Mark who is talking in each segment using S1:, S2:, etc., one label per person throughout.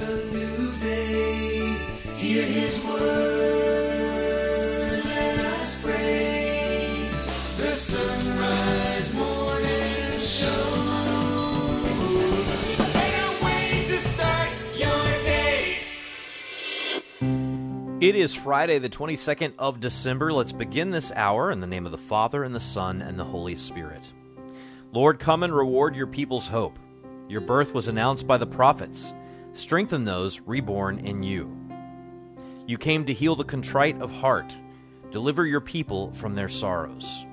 S1: it's a new day. Hear his word, let us pray. The sunrise morning show.
S2: It is Friday, the 22nd of December. Let's begin this hour in the name of the Father, and the Son, and the Holy Spirit. Lord, come and reward your people's hope. Your birth was announced by the prophets. Strengthen those reborn in you. You came to heal the contrite of heart, deliver your people from their sorrows.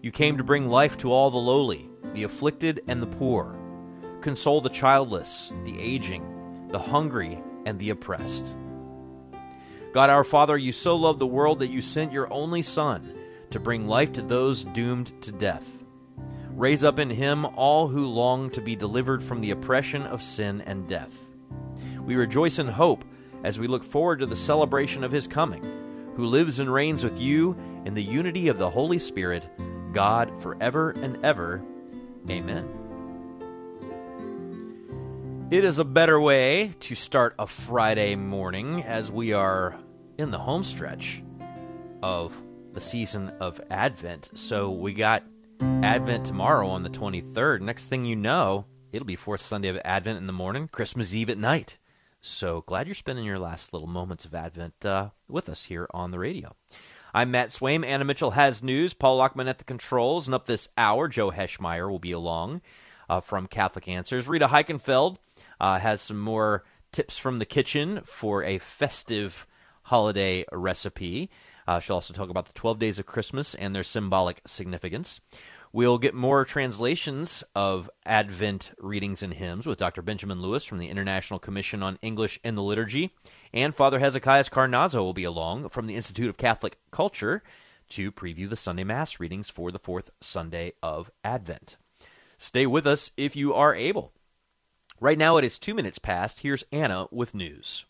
S2: You came to bring life to all the lowly, the afflicted, and the poor, console the childless, the aging, the hungry, and the oppressed. God our Father, you so loved the world that you sent your only Son to bring life to those doomed to death. Raise up in him all who long to be delivered from the oppression of sin and death. We rejoice in hope as we look forward to the celebration of his coming, who lives and reigns with you in the unity of the Holy Spirit, God forever and ever. Amen. It is a better way to start a Friday morning as we are in the home stretch of the season of Advent. So we got Advent tomorrow on the 23rd. Next thing you know, it'll be fourth Sunday of Advent in the morning, Christmas Eve at night. So glad you're spending your last little moments of Advent uh, with us here on the radio. I'm Matt Swaim. Anna Mitchell has news. Paul Lockman at the controls. And up this hour, Joe Heschmeyer will be along uh, from Catholic Answers. Rita Heikenfeld uh, has some more tips from the kitchen for a festive holiday recipe. Uh, she'll also talk about the 12 days of Christmas and their symbolic significance. We'll get more translations of Advent readings and hymns with Dr. Benjamin Lewis from the International Commission on English in the Liturgy. And Father Hezekias Carnazzo will be along from the Institute of Catholic Culture to preview the Sunday Mass readings for the fourth Sunday of Advent. Stay with us if you are able. Right now it is two minutes past. Here's Anna with news.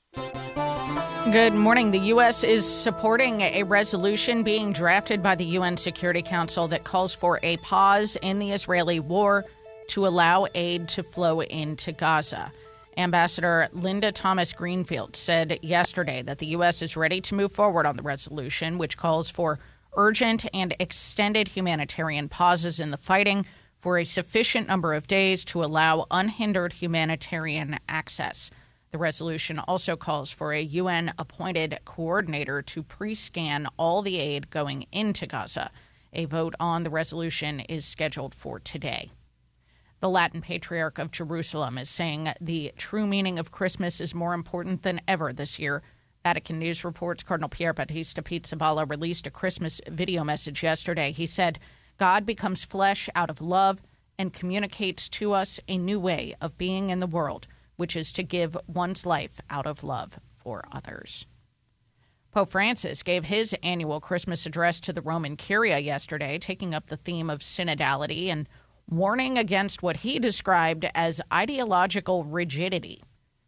S3: Good morning. The U.S. is supporting a resolution being drafted by the UN Security Council that calls for a pause in the Israeli war to allow aid to flow into Gaza. Ambassador Linda Thomas Greenfield said yesterday that the U.S. is ready to move forward on the resolution, which calls for urgent and extended humanitarian pauses in the fighting for a sufficient number of days to allow unhindered humanitarian access. The resolution also calls for a UN appointed coordinator to pre scan all the aid going into Gaza. A vote on the resolution is scheduled for today. The Latin Patriarch of Jerusalem is saying the true meaning of Christmas is more important than ever this year. Vatican News reports Cardinal Pier Battista Pizzaballa released a Christmas video message yesterday. He said, God becomes flesh out of love and communicates to us a new way of being in the world which is to give one's life out of love for others. Pope Francis gave his annual Christmas address to the Roman Curia yesterday, taking up the theme of synodality and warning against what he described as ideological rigidity.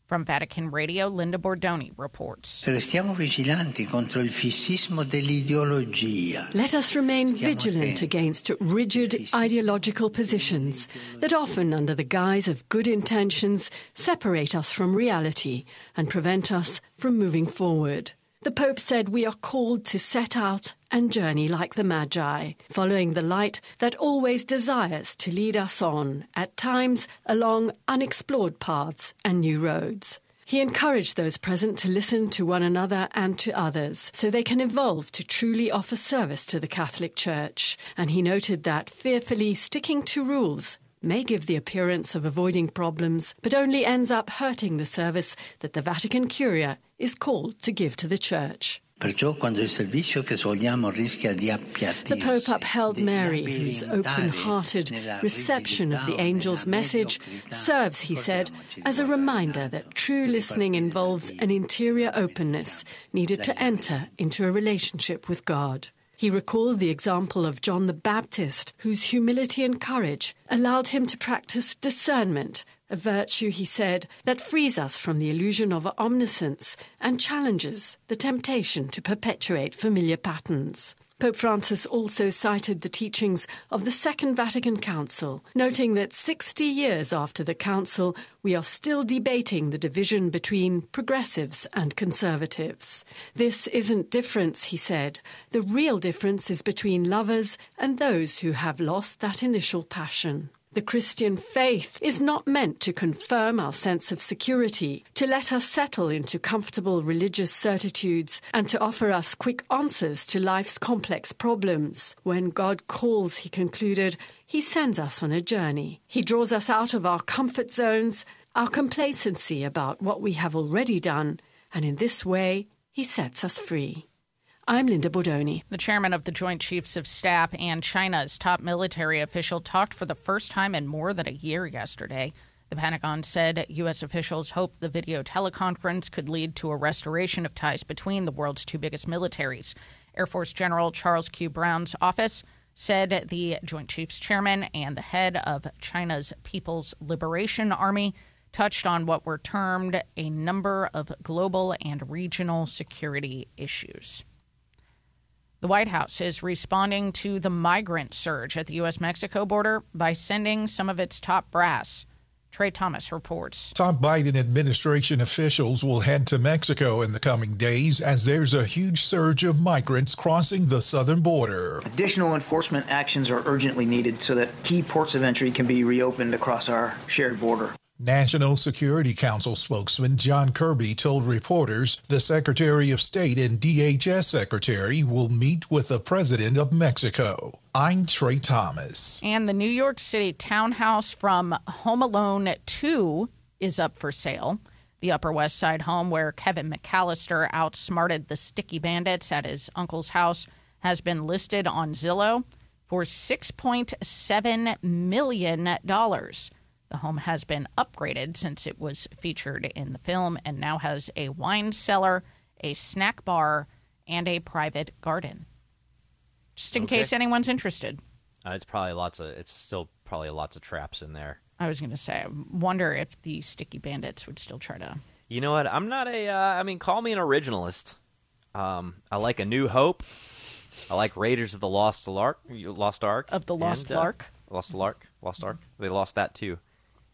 S3: From Vatican Radio, Linda Bordoni reports.
S4: Restiamo vigilanti contro il fissismo dell'ideologia.
S5: Let us remain vigilant against rigid ideological positions that often, under the guise of good intentions, separate us from reality and prevent us from moving forward. The Pope said we are called to set out and journey like the Magi, following the light that always desires to lead us on, at times along unexplored paths and new roads. He encouraged those present to listen to one another and to others so they can evolve to truly offer service to the Catholic Church. And he noted that fearfully sticking to rules may give the appearance of avoiding problems, but only ends up hurting the service that the Vatican Curia is called to give to the Church.
S4: Perciò quando il servizio che svolgiamo rischia di
S5: The Pope upheld Mary, whose open hearted reception of the angel's message serves, he said, as a reminder that true listening involves an interior openness needed to enter into a relationship with God. He recalled the example of John the Baptist, whose humility and courage allowed him to practice discernment, a virtue, he said, that frees us from the illusion of omniscience and challenges the temptation to perpetuate familiar patterns. Pope Francis also cited the teachings of the Second Vatican Council, noting that 60 years after the Council, we are still debating the division between progressives and conservatives. This isn't difference, he said. The real difference is between lovers and those who have lost that initial passion. The Christian faith is not meant to confirm our sense of security, to let us settle into comfortable religious certitudes, and to offer us quick answers to life's complex problems. When God calls, he concluded, he sends us on a journey. He draws us out of our comfort zones, our complacency about what we have already done, and in this way, he sets us free. I'm Linda Bordoni.
S3: The chairman of the Joint Chiefs of Staff and China's top military official talked for the first time in more than a year yesterday. The Pentagon said U.S. officials hope the video teleconference could lead to a restoration of ties between the world's two biggest militaries. Air Force General Charles Q. Brown's office said the Joint Chiefs chairman and the head of China's People's Liberation Army touched on what were termed a number of global and regional security issues. The White House is responding to the migrant surge at the U.S. Mexico border by sending some of its top brass. Trey Thomas reports.
S6: Top Biden administration officials will head to Mexico in the coming days as there's a huge surge of migrants crossing the southern border.
S7: Additional enforcement actions are urgently needed so that key ports of entry can be reopened across our shared border.
S6: National Security Council spokesman John Kirby told reporters the Secretary of State and DHS Secretary will meet with the President of Mexico. I'm Trey Thomas.
S3: And the New York City townhouse from Home Alone 2 is up for sale. The Upper West Side home where Kevin McAllister outsmarted the sticky bandits at his uncle's house has been listed on Zillow for $6.7 million. The home has been upgraded since it was featured in the film and now has a wine cellar, a snack bar, and a private garden. Just in
S2: Okay.
S3: case anyone's interested.
S2: Uh, it's probably lots of. It's still probably lots of traps in there.
S3: I was going to say, I wonder if the sticky bandits would still try to.
S2: You know what? I'm not a. Uh, I mean, call me an originalist. Um, I like A New Hope. I like Raiders of the Lost Ark. Lost Ark
S3: Of the Lost
S2: and, uh,
S3: Ark?
S2: Lost Ark. Lost Ark. They lost that too.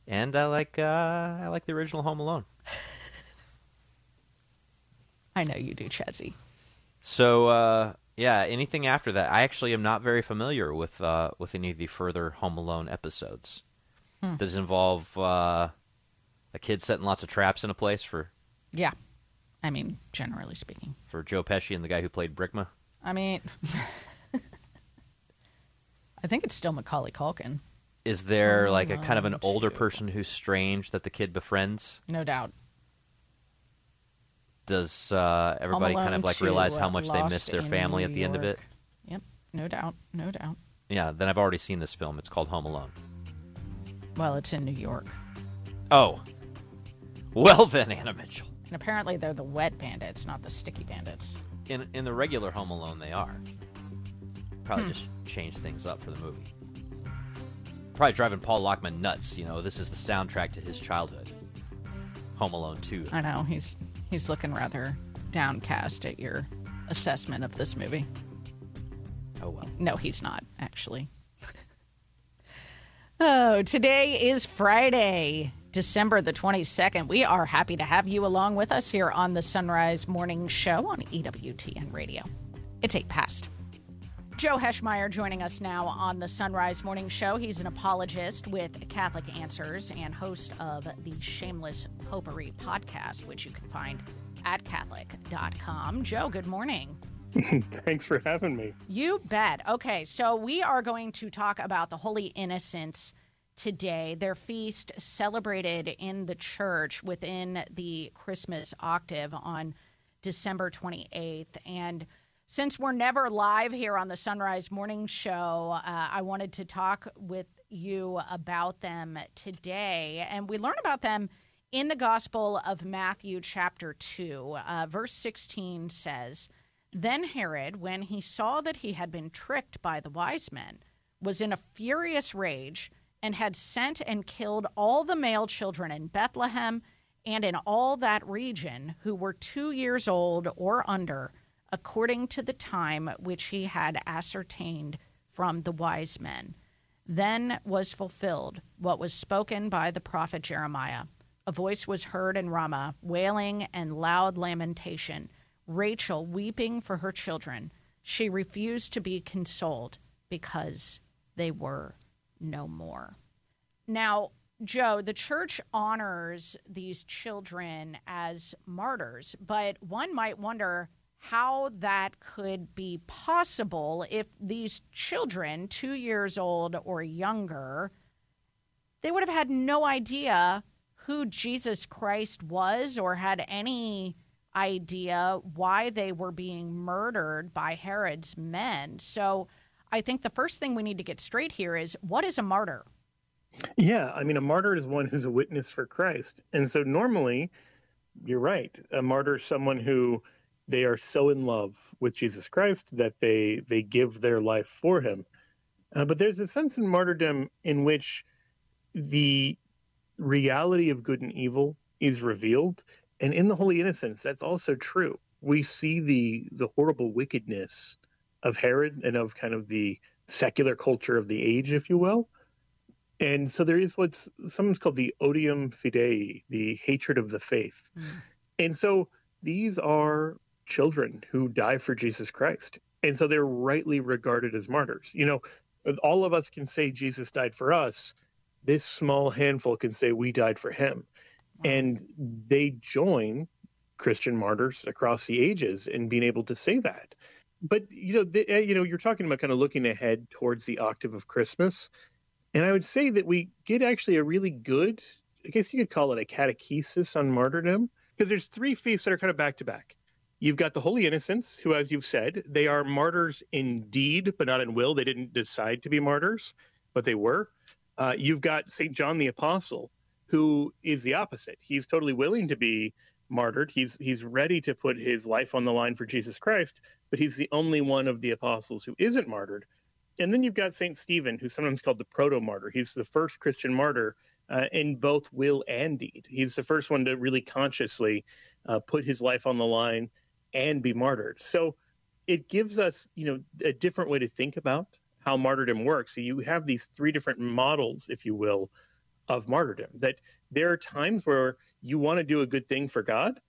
S2: And I like. Uh, I like the original Home Alone.
S3: I know you do, Chezzy.
S2: So uh, yeah, anything after that, I actually am not very familiar with uh, with any of the further Home Alone episodes.
S3: Hmm.
S2: Does it involve uh, a kid setting lots of traps in a place for
S3: Yeah. I mean, generally speaking.
S2: for Joe Pesci and the guy who played Brickma?
S3: I mean, I think it's still Macaulay Culkin,
S2: Is there
S3: Home
S2: like a kind of an older person who's strange that the kid befriends?
S3: no doubt.
S2: Does uh, everybody kind of like realize how
S3: uh,
S2: much they miss their family
S3: New
S2: at the end of it?
S3: Yep, no doubt, no doubt.
S2: Yeah, then I've already seen this film. It's called Home Alone.
S3: Well, it's in New York.
S2: Oh, well then, Anna Mitchell.
S3: And apparently they're the wet bandits, not the sticky bandits.
S2: In in the regular Home Alone, they are.
S3: Hmm.
S2: Probably just change things up for the movie. Probably driving Paul Lockman nuts. You know, this is the soundtrack to his childhood. Home Alone Two.
S3: I know, he's he's looking rather downcast at your assessment of this movie.
S2: Oh well.
S3: No, he's not, actually. oh, today is Friday, December the 22nd. We are happy to have you along with us here on the Sunrise Morning Show on EWTN Radio. It's 8 past. Joe Heschmeyer joining us now on the Sunrise Morning Show. He's an apologist with Catholic Answers and host of the Shameless Popery podcast, which you can find at Catholic.com. Joe, good morning.
S8: Thanks for having me.
S3: You bet. Okay, so we are going to talk about the Holy Innocents today. Their feast celebrated in the church within the Christmas octave on December 28th. And since we're never live here on the Sunrise Morning Show, uh, I wanted to talk with you about them today. And we learn about them in the Gospel of Matthew, chapter 2. Uh, verse 16 says, Then Herod, when he saw that he had been tricked by the wise men, was in a furious rage and had sent and killed all the male children in Bethlehem and in all that region who were two years old or under, according to the time which he had ascertained from the wise men. Then was fulfilled what was spoken by the prophet Jeremiah. A voice was heard in Ramah, wailing and loud lamentation, Rachel weeping for her children. She refused to be consoled because they were no more. Now, Joe, the church honors these children as martyrs, but one might wonder how that could be possible if these children, two years old or younger, they would have had no idea who Jesus Christ was or had any idea why they were being murdered by Herod's men. So I think the first thing we need to get straight here is what is a martyr?
S8: Yeah, I mean, a martyr is one who's a witness for Christ. And so normally, you're right, a martyr is someone who they are so in love with Jesus Christ that they they give their life for him. Uh, but there's a sense in martyrdom in which the reality of good and evil is revealed, and in the Holy Innocents, that's also true. We see the the horrible wickedness of Herod and of kind of the secular culture of the age, if you will. And so there is what's sometimes called the odium fidei, the hatred of the faith. Mm. And so these are children who die for Jesus Christ. And so they're rightly regarded as martyrs. You know, all of us can say Jesus died for us. This small handful can say we died for him. Wow. And they join Christian martyrs across the ages in being able to say that. But you know, the, eh, you know, you're talking about kind of looking ahead towards the octave of Christmas, and I would say that we get actually a really good, I guess you could call it a catechesis on martyrdom, because there's three feasts that are kind of back to back. You've got the Holy Innocents, who, as you've said, they are martyrs in deed, but not in will. They didn't decide to be martyrs, but they were. Uh, you've got St. John the Apostle, who is the opposite. He's totally willing to be martyred. He's he's ready to put his life on the line for Jesus Christ, but he's the only one of the apostles who isn't martyred. And then you've got Saint Stephen, who's sometimes called the proto martyr. He's the first Christian martyr uh, in both will and deed. He's the first one to really consciously uh, put his life on the line and be martyred. So it gives us, you know, a different way to think about how martyrdom works. So you have these three different models, if you will, of martyrdom. That there are times where you want to do a good thing for God.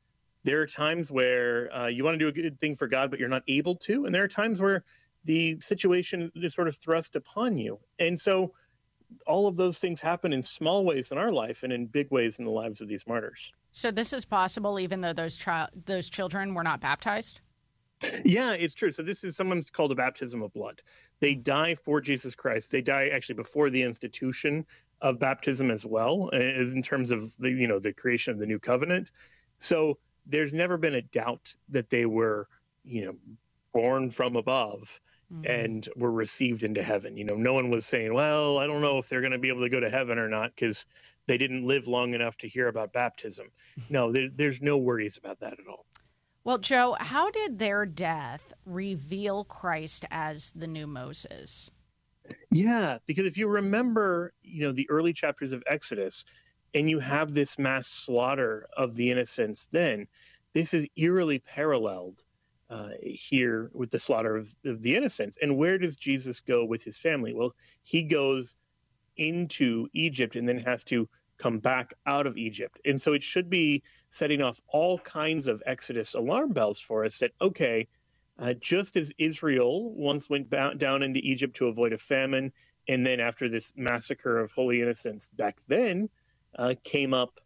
S8: There are times where uh, you want to do a good thing for God, but you're not able to. And there are times where the situation is sort of thrust upon you. And so all of those things happen in small ways in our life and in big ways in the lives of these martyrs.
S3: So this is possible even though those child those children were not baptized?
S8: Yeah, it's true. So this is someone's called a baptism of blood. They die for Jesus Christ. They die actually before the institution of baptism as well, as in terms of the you know the creation of the new covenant. So there's never been a doubt that they were you know born from above mm-hmm. and were received into heaven. You know, no one was saying, "Well, I don't know if they're going to be able to go to heaven or not," because they didn't live long enough to hear about baptism. No, there, there's no worries about that at all.
S3: Well, Joe, how did their death reveal Christ as the new Moses?
S8: Yeah, because if you remember, you know, the early chapters of Exodus, and you have this mass slaughter of the innocents, then this is eerily paralleled uh, here with the slaughter of, of the innocents. And where does Jesus go with his family? Well, he goes into Egypt and then has to come back out of Egypt. And so it should be setting off all kinds of Exodus alarm bells for us that, okay, uh, just as Israel once went down into Egypt to avoid a famine, and then after this massacre of holy innocents back then uh, came up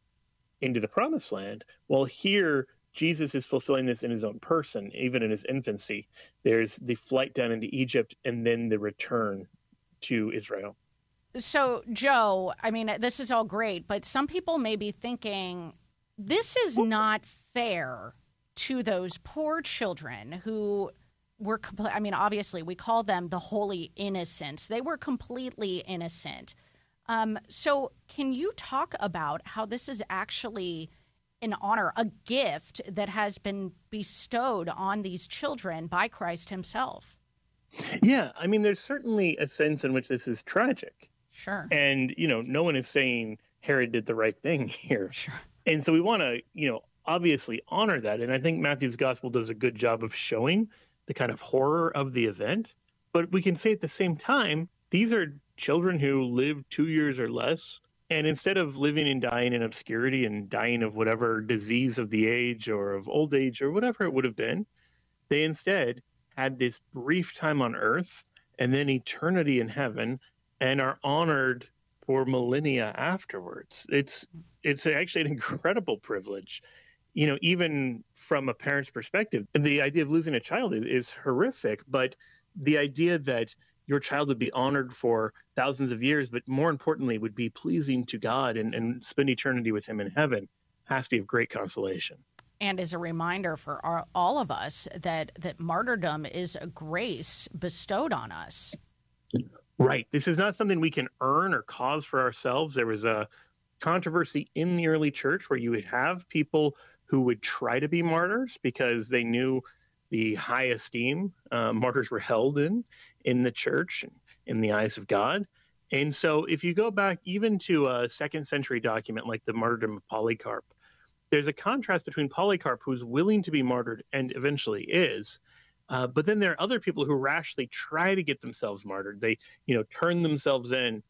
S8: into the promised land, well, here Jesus is fulfilling this in his own person, even in his infancy. There's the flight down into Egypt and then the return to Israel.
S3: So, Joe, I mean, this is all great, but some people may be thinking this is not fair to those poor children who were, compl- I mean, obviously, we call them the holy innocents. They were completely innocent. Um, so, can you talk about how this is actually an honor, a gift that has been bestowed on these children by Christ Himself?
S8: Yeah, I mean, there's certainly a sense in which this is tragic.
S3: Sure.
S8: And, you know, no one is saying Herod did the right thing here.
S3: Sure.
S8: And so we want to, you know, obviously honor that. And I think Matthew's gospel does a good job of showing the kind of horror of the event. But we can say at the same time, these are children who lived two years or less. And instead of living and dying in obscurity and dying of whatever disease of the age or of old age or whatever it would have been, they instead had this brief time on earth and then eternity in heaven and are honored for millennia afterwards. It's it's actually an incredible privilege. You know, even from a parent's perspective, the idea of losing a child is, is horrific, but the idea that your child would be honored for thousands of years, but more importantly, would be pleasing to God and, and spend eternity with Him in heaven has to be of great consolation.
S3: And as a reminder for our, all of us that, that martyrdom is a grace bestowed on us.
S8: Right. This is not something we can earn or cause for ourselves. There was a controversy in the early church where you would have people who would try to be martyrs because they knew the high esteem uh, martyrs were held in in the church and in the eyes of God. And so, if you go back even to a second century document like the martyrdom of Polycarp, there's a contrast between Polycarp, who's willing to be martyred and eventually is, uh, but then there are other people who rashly try to get themselves martyred. They, you know, turn themselves in,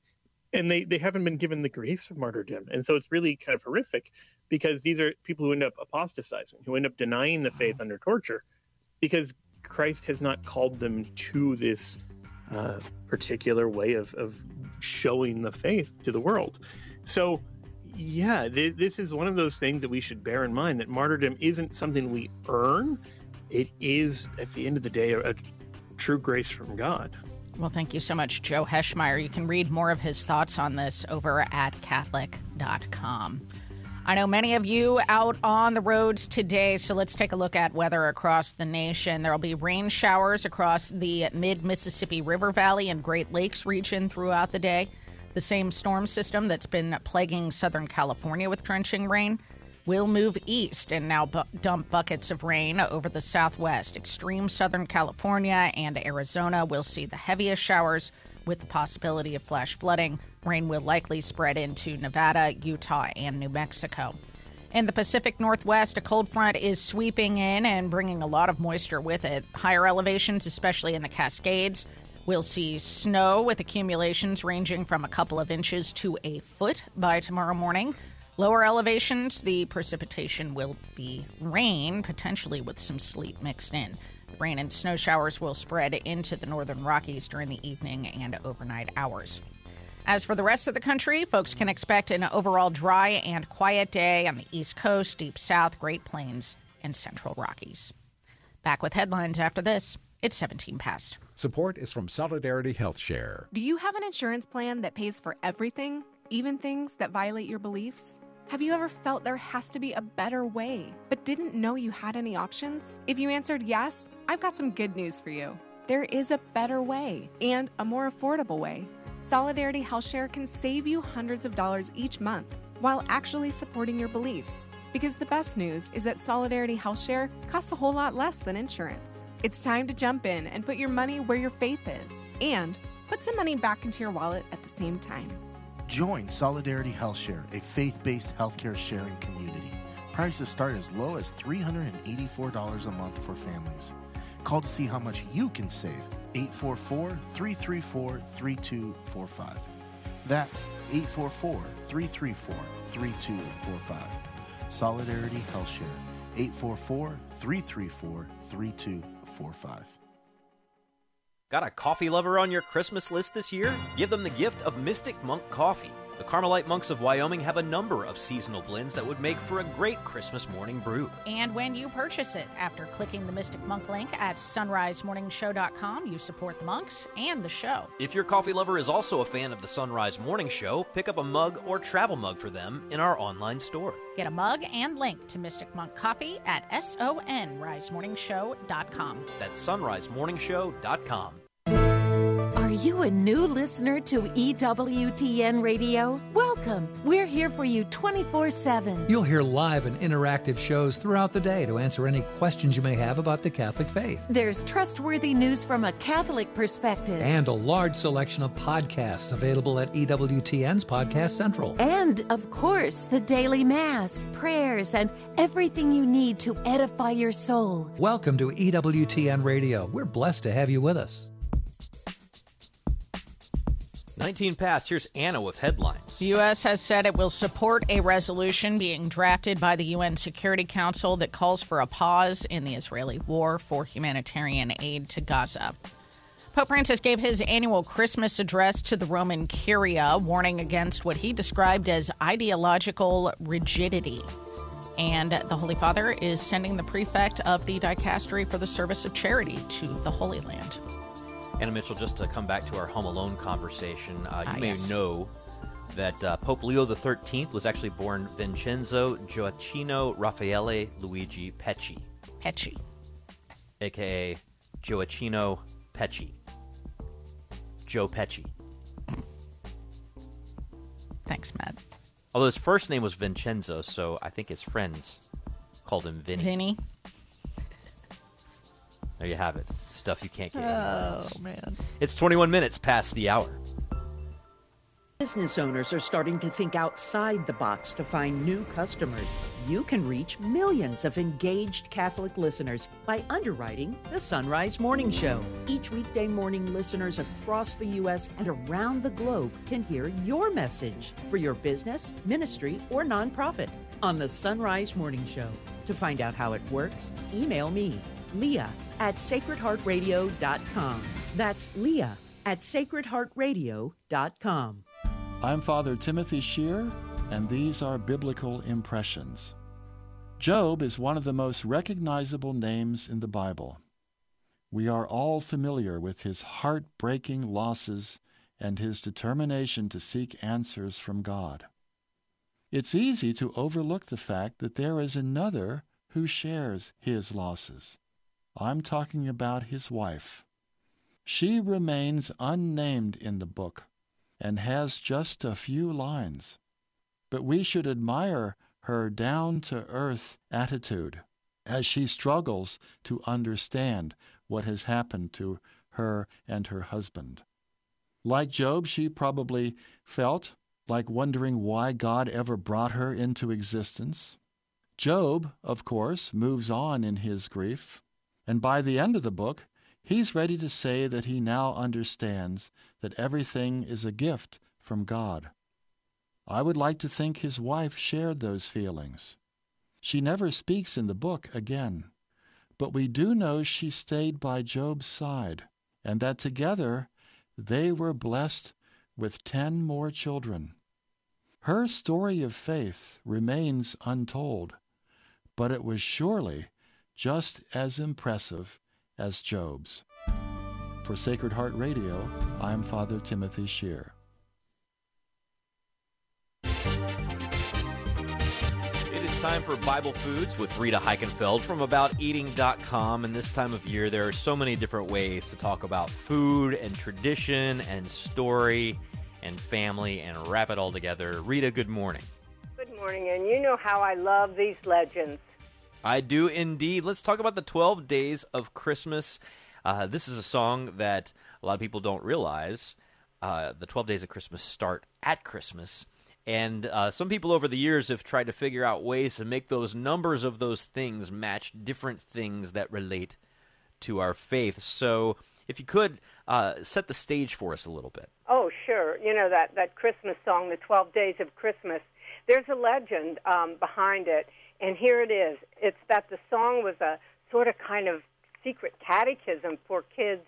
S8: and they they haven't been given the grace of martyrdom. And so it's really kind of horrific because these are people who end up apostatizing, who end up denying the faith under torture, because Christ has not called them to this uh, particular way of of showing the faith to the world. So yeah, th- this is one of those things that we should bear in mind that martyrdom isn't something we earn it is at the end of the day a, true grace from God.
S3: Well, thank you so much, Joe Heschmeyer. You can read more of his thoughts on this over at Catholic.com. I know many of you out on the roads today, so let's take a look at weather across the nation. There will be rain showers across the mid Mississippi River Valley and Great Lakes region throughout the day. The same storm system that's been plaguing Southern California with drenching rain will move east and now bu- dump buckets of rain over the southwest. Extreme southern California and Arizona will see the heaviest showers with the possibility of flash flooding. Rain will likely spread into Nevada, Utah, and New Mexico. In the Pacific Northwest, a cold front is sweeping in and bringing a lot of moisture with it. Higher elevations, especially in the Cascades, We'll see snow with accumulations ranging from a couple of inches to a foot by tomorrow morning. Lower elevations, the precipitation will be rain, potentially with some sleet mixed in. Rain and snow showers will spread into the northern Rockies during the evening and overnight hours. As for the rest of the country, folks can expect an overall dry and quiet day on the East Coast, Deep South, Great Plains, and Central Rockies. Back with headlines after this. It's 17 past.
S9: Support is from Solidarity Health Share.
S10: Do you have an insurance plan that pays for everything, even things that violate your beliefs? Have you ever felt there has to be a better way, but didn't know you had any options? If you answered yes, I've got some good news for you. There is a better way and a more affordable way. Solidarity HealthShare can save you hundreds of dollars each month while actually supporting your beliefs. Because the best news is that Solidarity HealthShare costs a whole lot less than insurance. It's time to jump in and put your money where your faith is and put some money back into your wallet at the same time.
S11: Join Solidarity HealthShare, a faith based healthcare sharing community. Prices start as low as $384 a month for families. Call to see how much you can save 844 334 3245. That's 844 334 3245. Solidarity HealthShare 844 334 3245.
S2: Got a coffee lover on your Christmas list this year? Give them the gift of Mystic Monk Coffee. The Carmelite monks of Wyoming have a number of seasonal blends that would make for a great Christmas morning brew.
S3: And when you purchase it, after clicking the Mystic Monk link at sunrisemorningshow.com, you support the monks and the show.
S2: If your coffee lover is also a fan of the Sunrise Morning Show, pick up a mug or travel mug for them in our online store.
S3: Get a mug and link to Mystic Monk Coffee at sunrisemorningshow.com.
S2: That's sunrisemorningshow.com.
S12: You a new listener to EWTN Radio? Welcome. We're here for you 24 7.
S13: You'll hear live and interactive shows throughout the day to answer any questions you may have about the Catholic faith.
S12: There's trustworthy news from a Catholic perspective.
S13: And a large selection of podcasts available at EWTN's Podcast Central.
S12: And, of course, the daily Mass, prayers, and everything you need to edify your soul.
S13: Welcome to EWTN Radio. We're blessed to have you with us.
S2: 19 past. Here's Anna with headlines.
S3: The U.S. has said it will support a resolution being drafted by the UN Security Council that calls for a pause in the Israeli war for humanitarian aid to Gaza. Pope Francis gave his annual Christmas address to the Roman Curia, warning against what he described as ideological rigidity. And the Holy Father is sending the prefect of the dicastery for the service of charity to the Holy Land.
S2: Anna Mitchell, just to come back to our Home Alone conversation, uh, you
S3: Ah,
S2: may
S3: yes.
S2: know that uh, Pope Leo XIII was actually born Vincenzo Gioacchino Raffaele Luigi Pecci,
S3: Pecci.
S2: aka Gioacchino Pecci. Joe Pecci.
S3: Thanks, Matt.
S2: Although his first name was Vincenzo, so I think his friends called him Vinny.
S3: Vinny.
S2: There you have it. Stuff you can't get.
S3: Oh, man.
S2: It's 21 minutes past the hour.
S14: Business owners are starting to think outside the box to find new customers. You can reach millions of engaged Catholic listeners by underwriting the Sunrise Morning Show. Each weekday morning, listeners across the U.S. and around the globe can hear your message for your business, ministry, or nonprofit on the Sunrise Morning Show. To find out how it works, email me, Leah at sacredheartradio.com. That's Leah at sacredheartradio.com.
S15: I'm Father Timothy Shear, and these are Biblical Impressions. Job is one of the most recognizable names in the Bible. We are all familiar with his heartbreaking losses and his determination to seek answers from God. It's easy to overlook the fact that there is another who shares his losses. I'm talking about his wife. She remains unnamed in the book and has just a few lines. But we should admire her down to earth attitude as she struggles to understand what has happened to her and her husband. Like Job, she probably felt like wondering why God ever brought her into existence. Job, of course, moves on in his grief, and by the end of the book, he's ready to say that he now understands that everything is a gift from God. I would like to think his wife shared those feelings. She never speaks in the book again, but we do know she stayed by Job's side, and that together they were blessed with ten more children. Her story of faith remains untold, but it was surely just as impressive as Job's. For Sacred Heart Radio, I'm Father Timothy Shear.
S2: It is time for Bible Foods with Rita Heikenfeld from AboutEating.com. And this time of year, there are so many different ways to talk about food and tradition and story and family and wrap it all together. Rita, good morning.
S16: Good morning, and you know how I love these legends.
S2: I do indeed. Let's talk about the 12 days of Christmas. Uh, this is a song that a lot of people don't realize. Uh, the 12 days of Christmas start at Christmas. And uh, some people over the years have tried to figure out ways to make those numbers of those things match different things that relate to our faith. So, if you could uh, set the stage for us a little bit.
S16: Oh, sure. You know that that Christmas song, "The Twelve Days of Christmas." There's a legend um, behind it, and here it is. It's that the song was a sort of kind of secret catechism for kids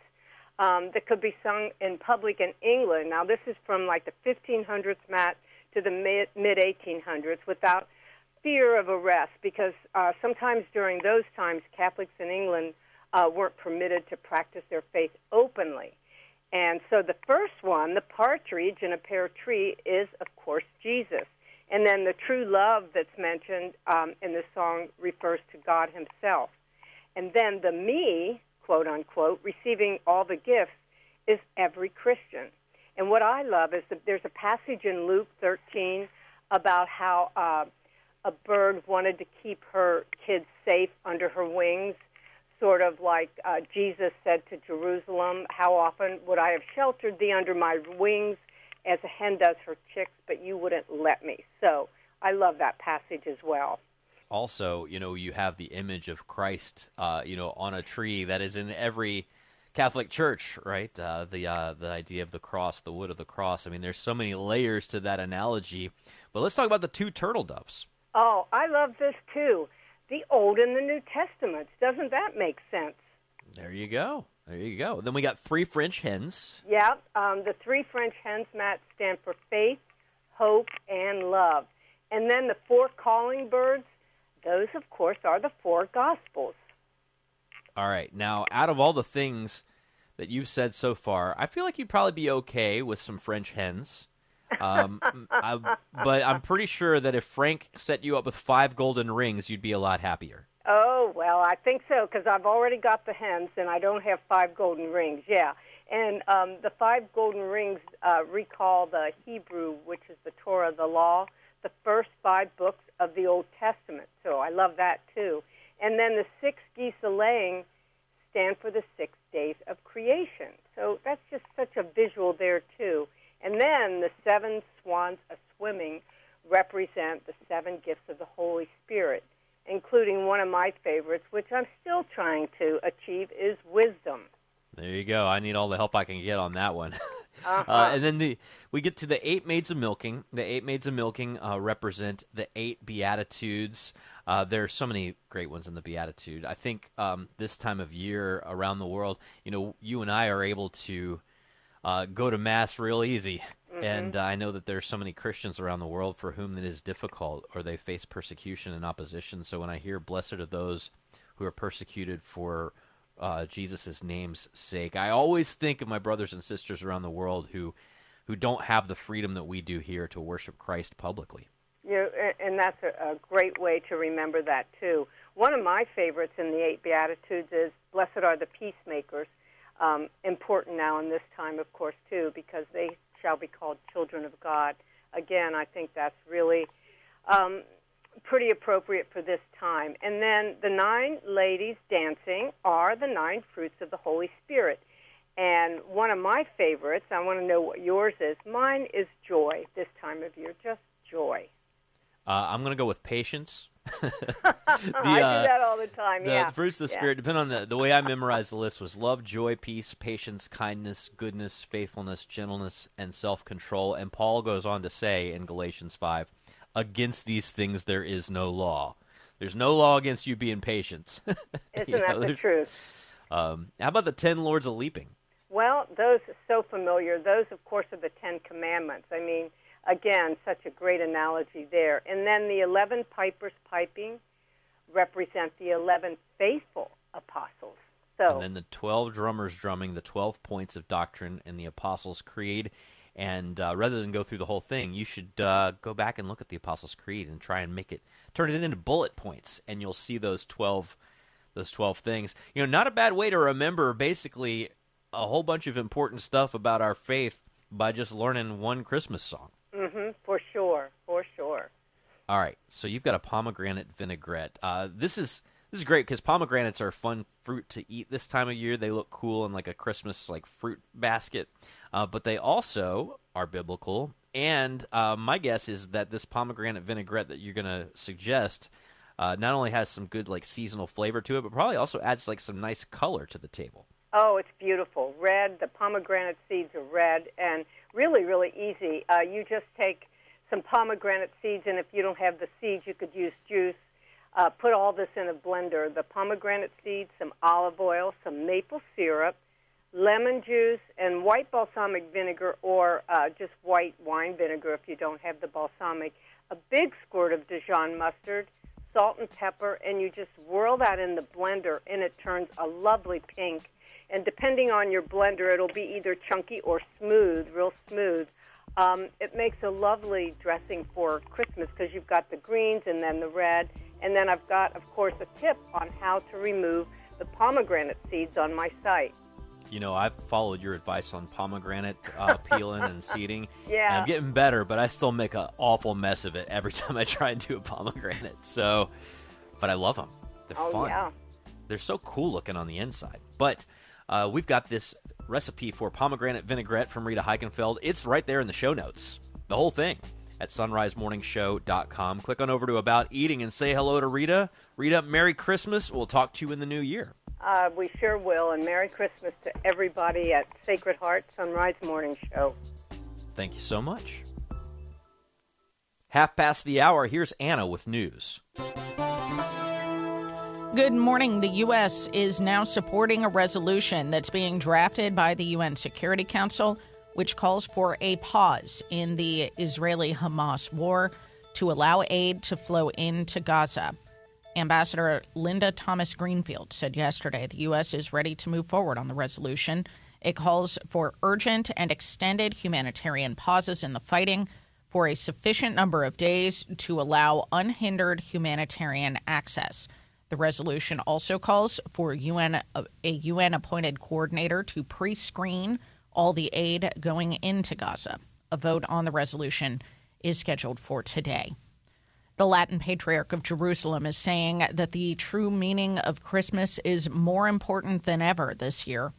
S16: um, that could be sung in public in England. Now, this is from like the 1500s, Matt, to the mid mid 1800s, without fear of arrest, because uh, sometimes during those times, Catholics in England uh, weren't permitted to practice their faith openly. And so the first one, the partridge in a pear tree, is of course Jesus. And then the true love that's mentioned um, in the song refers to God Himself. And then the me, quote unquote, receiving all the gifts, is every Christian. And what I love is that there's a passage in Luke 13 about how uh, a bird wanted to keep her kids safe under her wings, sort of like uh, Jesus said to Jerusalem, How often would I have sheltered thee under my wings as a hen does her chicks, but you wouldn't let me? So I love that passage as well.
S2: Also, you know, you have the image of Christ, uh, you know, on a tree that is in every Catholic church, right? Uh, the uh, the idea of the cross, the wood of the cross. I mean, there's so many layers to that analogy. But let's talk about the two turtle doves.
S16: Oh, I love this too. The Old and the New Testaments. Doesn't that make sense?
S2: There you go. There you go. Then we got three French hens.
S16: Yeah, um, the three French hens, Matt, stand for faith, hope, and love. And then the four calling birds, those, of course, are the four Gospels.
S2: All right. Now, out of all the things that you've said so far, I feel like you'd probably be okay with some French hens. Um, I, but I'm pretty sure that if Frank set you up with five golden rings, you'd be a lot happier.
S16: Oh, well, I think so because I've already got the hens and I don't have five golden rings. Yeah. And um, the five golden rings uh, recall the Hebrew, which is the Torah, the law, the first five books of the Old Testament. So I love that too. And then the six geese laying stand for the six days of creation. So that's just such a visual there too. And then the seven swans a swimming represent the seven gifts of the Holy Spirit, including one of my favorites, which I'm still trying to achieve, is wisdom.
S2: There you go. I need all the help I can get on that one.
S16: Uh-huh.
S2: Uh, and then the we get to the eight maids of milking. The eight maids of milking uh, represent the eight beatitudes. Uh, there are so many great ones in the beatitude. I think um, this time of year around the world, you know, you and I are able to uh, go to mass real easy.
S16: Mhm.
S2: And uh, I know that there are so many Christians around the world for whom it is difficult or they face persecution and opposition. So when I hear "Blessed are those who are persecuted for uh, Jesus' name's sake," I always think of my brothers and sisters around the world who who don't have the freedom that we do here to worship Christ publicly.
S16: A- and that's a, a great way to remember that too. One of my favorites in the eight beatitudes is "Blessed are the peacemakers." Um, important now in this time, of course, too, because they shall be called children of God. Again, I think that's really um, pretty appropriate for this time. And then the nine ladies dancing are the nine fruits of the Holy Spirit. And one of my favorites, I want to know what yours is. Mine is joy this time of year, just joy.
S2: Uh, I'm going to go with patience. The,
S16: I do
S2: uh,
S16: that all the time.
S2: the
S16: yeah.
S2: fruits of the
S16: Yeah.
S2: spirit depend on the the way I memorized the list was love, joy, peace, patience, kindness, goodness, faithfulness, gentleness, and self control. And Paul goes on to say in Galatians five, against these things there is no law. There's no law against you being patient.
S16: Isn't
S2: You know,
S16: that the truth?
S2: Um, how about the ten lords of leaping?
S16: Well, those are so familiar. Those, of course, are the Ten Commandments. I mean, again, such a great analogy there. And then the eleven pipers piping represent the eleven faithful apostles. So,
S2: And then the 12 drummers drumming, the 12 points of doctrine, in the Apostles' Creed. And uh, rather than go through the whole thing, you should uh, go back and look at the Apostles' Creed and try and make it, turn it into bullet points, and you'll see those 12, those 12 things. You know, not a bad way to remember basically a whole bunch of important stuff about our faith by just learning one Christmas song.
S16: Hmm for sure, for sure.
S2: All right, so you've got a pomegranate vinaigrette. Uh, this is this is great because pomegranates are a fun fruit to eat this time of year. They look cool in like a Christmas like fruit basket, uh, but they also are biblical. And uh, my guess is that this pomegranate vinaigrette that you're going to suggest uh, not only has some good like seasonal flavor to it, but probably also adds like some nice color to the table.
S16: Oh, it's beautiful. Red, the pomegranate seeds are red and really, really easy. Uh, you just take some pomegranate seeds, and if you don't have the seeds, you could use juice. Uh, put all this in a blender the pomegranate seeds, some olive oil, some maple syrup, lemon juice, and white balsamic vinegar, or uh, just white wine vinegar if you don't have the balsamic. A big squirt of Dijon mustard, salt and pepper, and you just whirl that in the blender, and it turns a lovely pink. And depending on your blender, it'll be either chunky or smooth, real smooth. Um, it makes a lovely dressing for Christmas because you've got the greens and then the red. And then I've got, of course, a tip on how to remove the pomegranate seeds on my site.
S2: you know, I've followed your advice on pomegranate uh, peeling and seeding.
S16: Yeah.
S2: And I'm getting better, but I still make an awful mess of it every time I try and do a pomegranate. So, but I love them. They're
S16: Oh,
S2: fun.
S16: yeah.
S2: They're so cool looking on the inside. But uh, we've got this recipe for pomegranate vinaigrette from Rita Heikenfeld. It's right there in the show notes. The whole thing at sunrisemorningshow.com. Click on over to About Eating and say hello to Rita. Rita, Merry Christmas. We'll talk to you in the new year.
S16: Uh, we sure will. And Merry Christmas to everybody at Sacred Heart Sunrise Morning Show.
S2: Thank you so much. Half past the hour, here's Anna with news.
S3: Good morning. The U.S. is now supporting a resolution that's being drafted by the UN Security Council, which calls for a pause in the Israeli Hamas war to allow aid to flow into Gaza. Ambassador Linda Thomas Greenfield said yesterday the U.S. is ready to move forward on the resolution. It calls for urgent and extended humanitarian pauses in the fighting for a sufficient number of days to allow unhindered humanitarian access. The resolution also calls for UN, a UN appointed coordinator to pre screen all the aid going into Gaza. A vote on the resolution is scheduled for today. The Latin Patriarch of Jerusalem is saying that the true meaning of Christmas is more important than ever this year.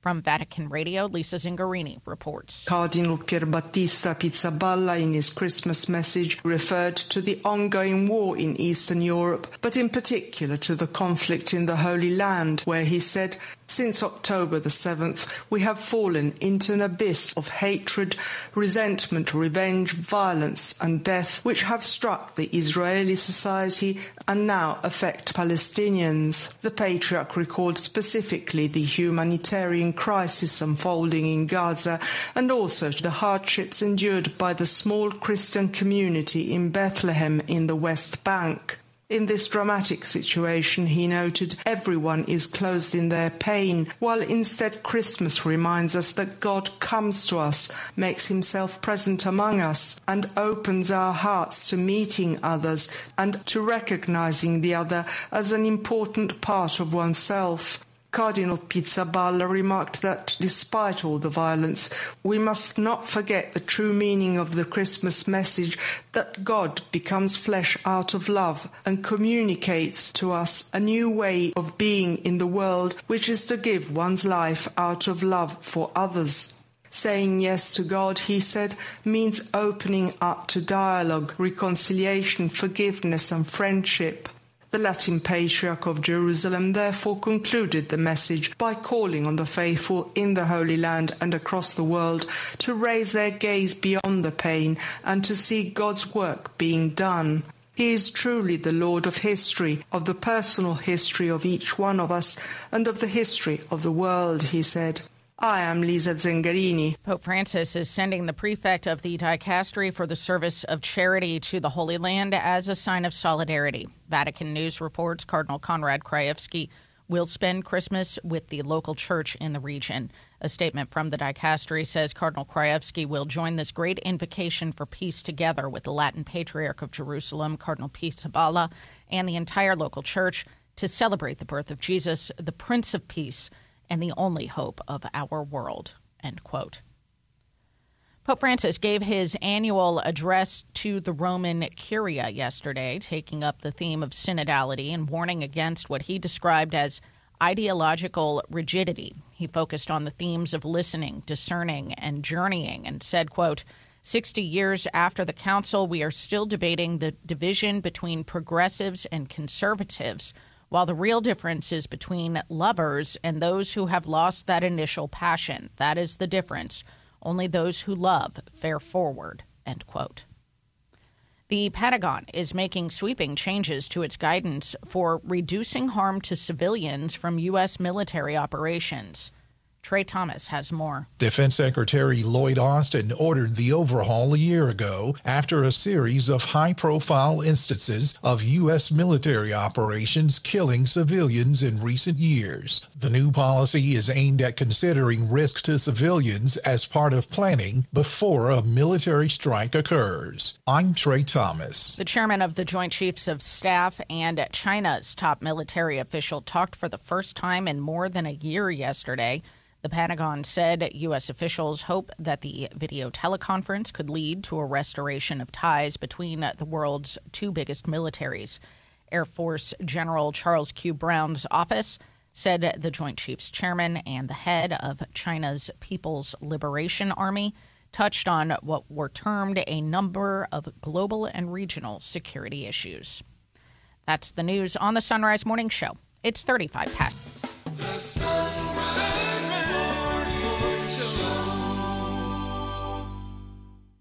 S3: From Vatican Radio, Lisa Zengarini reports.
S17: Cardinal Pierbattista Pizzaballa, in his Christmas message, referred to the ongoing war in Eastern Europe, but in particular to the conflict in the Holy Land, where he said, Since October the 7th, we have fallen into an abyss of hatred, resentment, revenge, violence, and death, which have struck the Israeli society and now affect Palestinians. The Patriarch recalled specifically the humanitarian crisis unfolding in Gaza and also the hardships endured by the small Christian community in Bethlehem in the West Bank. In this dramatic situation, he noted, everyone is closed in their pain, while instead Christmas reminds us that God comes to us, makes himself present among us, and opens our hearts to meeting others and to recognizing the other as an important part of oneself. Cardinal Pizzaballa remarked that despite all the violence, we must not forget the true meaning of the Christmas message that God becomes flesh out of love and communicates to us a new way of being in the world, which is to give one's life out of love for others. Saying yes to God, he said, means opening up to dialogue, reconciliation, forgiveness, and friendship. The Latin Patriarch of Jerusalem therefore concluded the message by calling on the faithful in the Holy Land and across the world to raise their gaze beyond the pain and to see God's work being done. He is truly the Lord of history, of the personal history of each one of us, and of the history of the world, he said. I am Lisa Zengarini.
S3: Pope Francis is sending the prefect of the dicastery for the service of charity to the Holy Land as a sign of solidarity. Vatican News reports Cardinal Konrad Krajewski will spend Christmas with the local church in the region. A statement from the dicastery says Cardinal Krajewski will join this great invocation for peace together with the Latin Patriarch of Jerusalem, Cardinal Pizzaballa, and the entire local church to celebrate the birth of Jesus, the Prince of Peace and the only hope of our world. End quote. Pope Francis gave his annual address to the Roman Curia yesterday, taking up the theme of synodality and warning against what he described as ideological rigidity. He focused on the themes of listening, discerning, and journeying and said, quote, 60 years after the council, we are still debating the division between progressives and conservatives while the real difference is between lovers and those who have lost that initial passion. That is the difference. Only those who love fare forward. End quote. The Pentagon is making sweeping changes to its guidance for reducing harm to civilians from U.S. military operations. Trey Thomas has more.
S6: Defense Secretary Lloyd Austin ordered the overhaul a year ago after a series of high profile instances of U.S. military operations killing civilians in recent years. The new policy is aimed at considering risks to civilians as part of planning before a military strike occurs. I'm Trey Thomas.
S3: The chairman of the Joint Chiefs of Staff and China's top military official talked for the first time in more than a year yesterday. The Pentagon said U.S. officials hope that the video teleconference could lead to a restoration of ties between the world's two biggest militaries. Air Force General Charles Q. Brown's office said the Joint Chiefs Chairman and the head of China's People's Liberation Army touched on what were termed a number of global and regional security issues. That's the news on the Sunrise Morning Show. It's 35 past.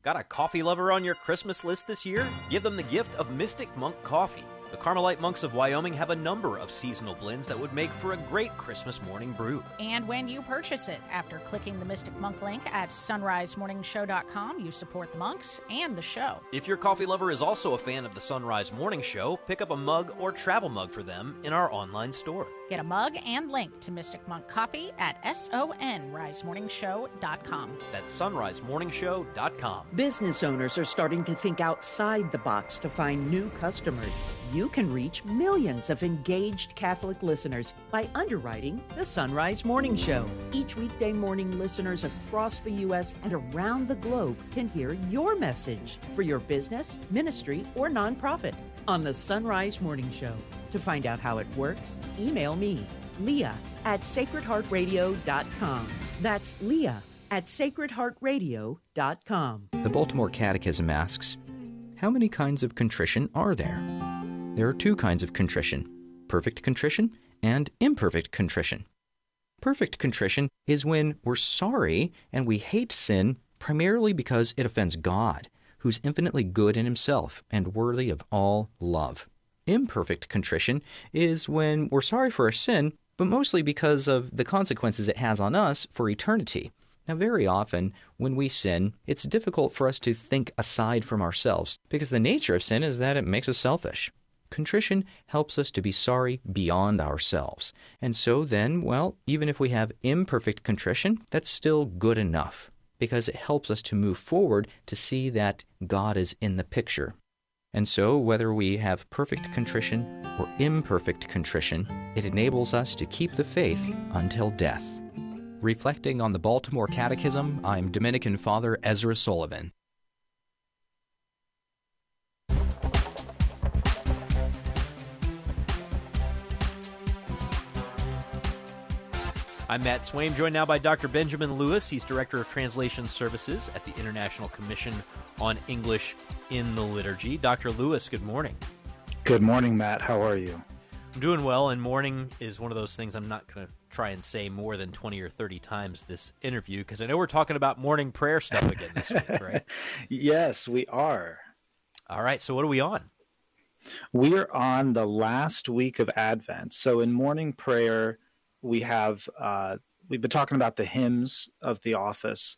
S2: Got a coffee lover on your Christmas list this year? Give them the gift of Mystic Monk Coffee. The Carmelite monks of Wyoming have a number of seasonal blends that would make for a great Christmas morning brew.
S3: And when you purchase it, after clicking the Mystic Monk link at sunrisemorningshow.com, you support the monks and the show.
S2: If your coffee lover is also a fan of the Sunrise Morning Show, pick up a mug or travel mug for them in our online store.
S3: Get a mug and link to Mystic Monk Coffee at sunrisemorningshow.com.
S2: That's sunrisemorningshow.com.
S14: Business owners are starting to think outside the box to find new customers. You can reach millions of engaged Catholic listeners by underwriting the Sunrise Morning Show. Each weekday morning, listeners across the U.S. and around the globe can hear your message for your business, ministry, or nonprofit on the Sunrise Morning Show. To find out how it works, email me, Leah at sacredheartradio.com. That's Leah at sacredheartradio.com.
S18: The Baltimore Catechism asks How many kinds of contrition are there? There are two kinds of contrition perfect contrition and imperfect contrition. Perfect contrition is when we're sorry and we hate sin primarily because it offends God, who's infinitely good in himself and worthy of all love. Imperfect contrition is when we're sorry for our sin, but mostly because of the consequences it has on us for eternity. Now, very often, when we sin, it's difficult for us to think aside from ourselves because the nature of sin is that it makes us selfish. Contrition helps us to be sorry beyond ourselves. And so then, well, even if we have imperfect contrition, that's still good enough because it helps us to move forward to see that God is in the picture. And so, whether we have perfect contrition or imperfect contrition, it enables us to keep the faith until death. Reflecting on the Baltimore Catechism, I'm Dominican Father Ezra Sullivan.
S2: I'm Matt Swaim, joined now by Dr. Benjamin Lewis. He's Director of Translation Services at the International Commission on English in the Liturgy. Dr. Lewis, good morning.
S19: Good morning, Matt. How are you?
S2: I'm doing well, and morning is one of those things I'm not going to try and say more than 20 or 30 times this interview because I know we're talking about morning prayer stuff again this week, right?
S19: yes, we are.
S2: All right, so what are we on?
S19: We are on the last week of Advent. So in morning prayer, we have uh, we've been talking about the hymns of the office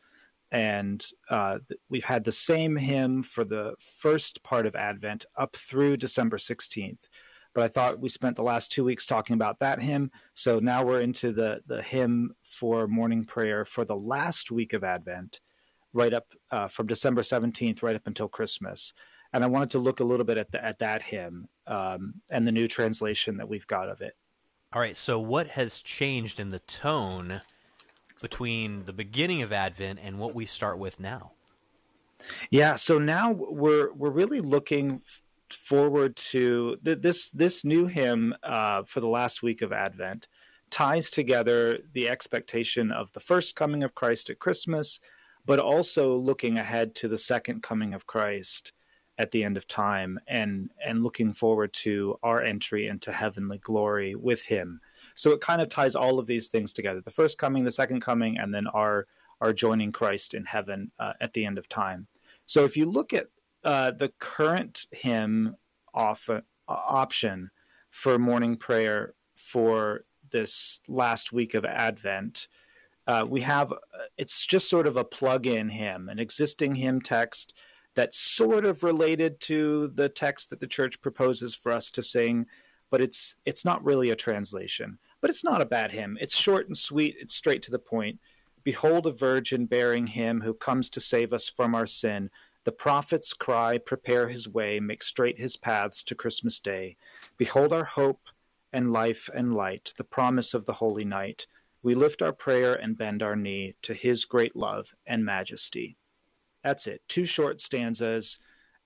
S19: and uh, we've had the same hymn for the first part of advent up through december 16th but i thought we spent the last two weeks talking about that hymn. So now we're into the, the hymn for morning prayer for the last week of advent right up uh, from december 17th right up until christmas. And i wanted to look a little bit at, the, at that hymn um, and the new translation that we've got of it
S2: all right, so what has changed in the tone between the beginning of Advent and what we start with now?
S19: Yeah, so now we're we're really looking forward to this this new hymn uh, for the last week of Advent ties together the expectation of the first coming of Christ at Christmas, but also looking ahead to the second coming of Christ at the end of time and and looking forward to our entry into heavenly glory with him. So it kind of ties all of these things together the first coming the second coming and then our our joining christ in heaven uh, at the end of time. So if you look at uh, the current hymn off, uh, option for morning prayer for this last week of advent uh, we have uh, it's just sort of a plug-in hymn an existing hymn text that's sort of related to the text that the church proposes for us to sing, but it's it's not really a translation. But it's not a bad hymn. It's short and sweet, it's straight to the point. Behold a virgin bearing him who comes to save us from our sin. The prophets cry, prepare his way, make straight his paths to Christmas Day. Behold our hope and life and light, the promise of the holy night. we lift our prayer and bend our knee to his great love and majesty. That's it. Two short stanzas.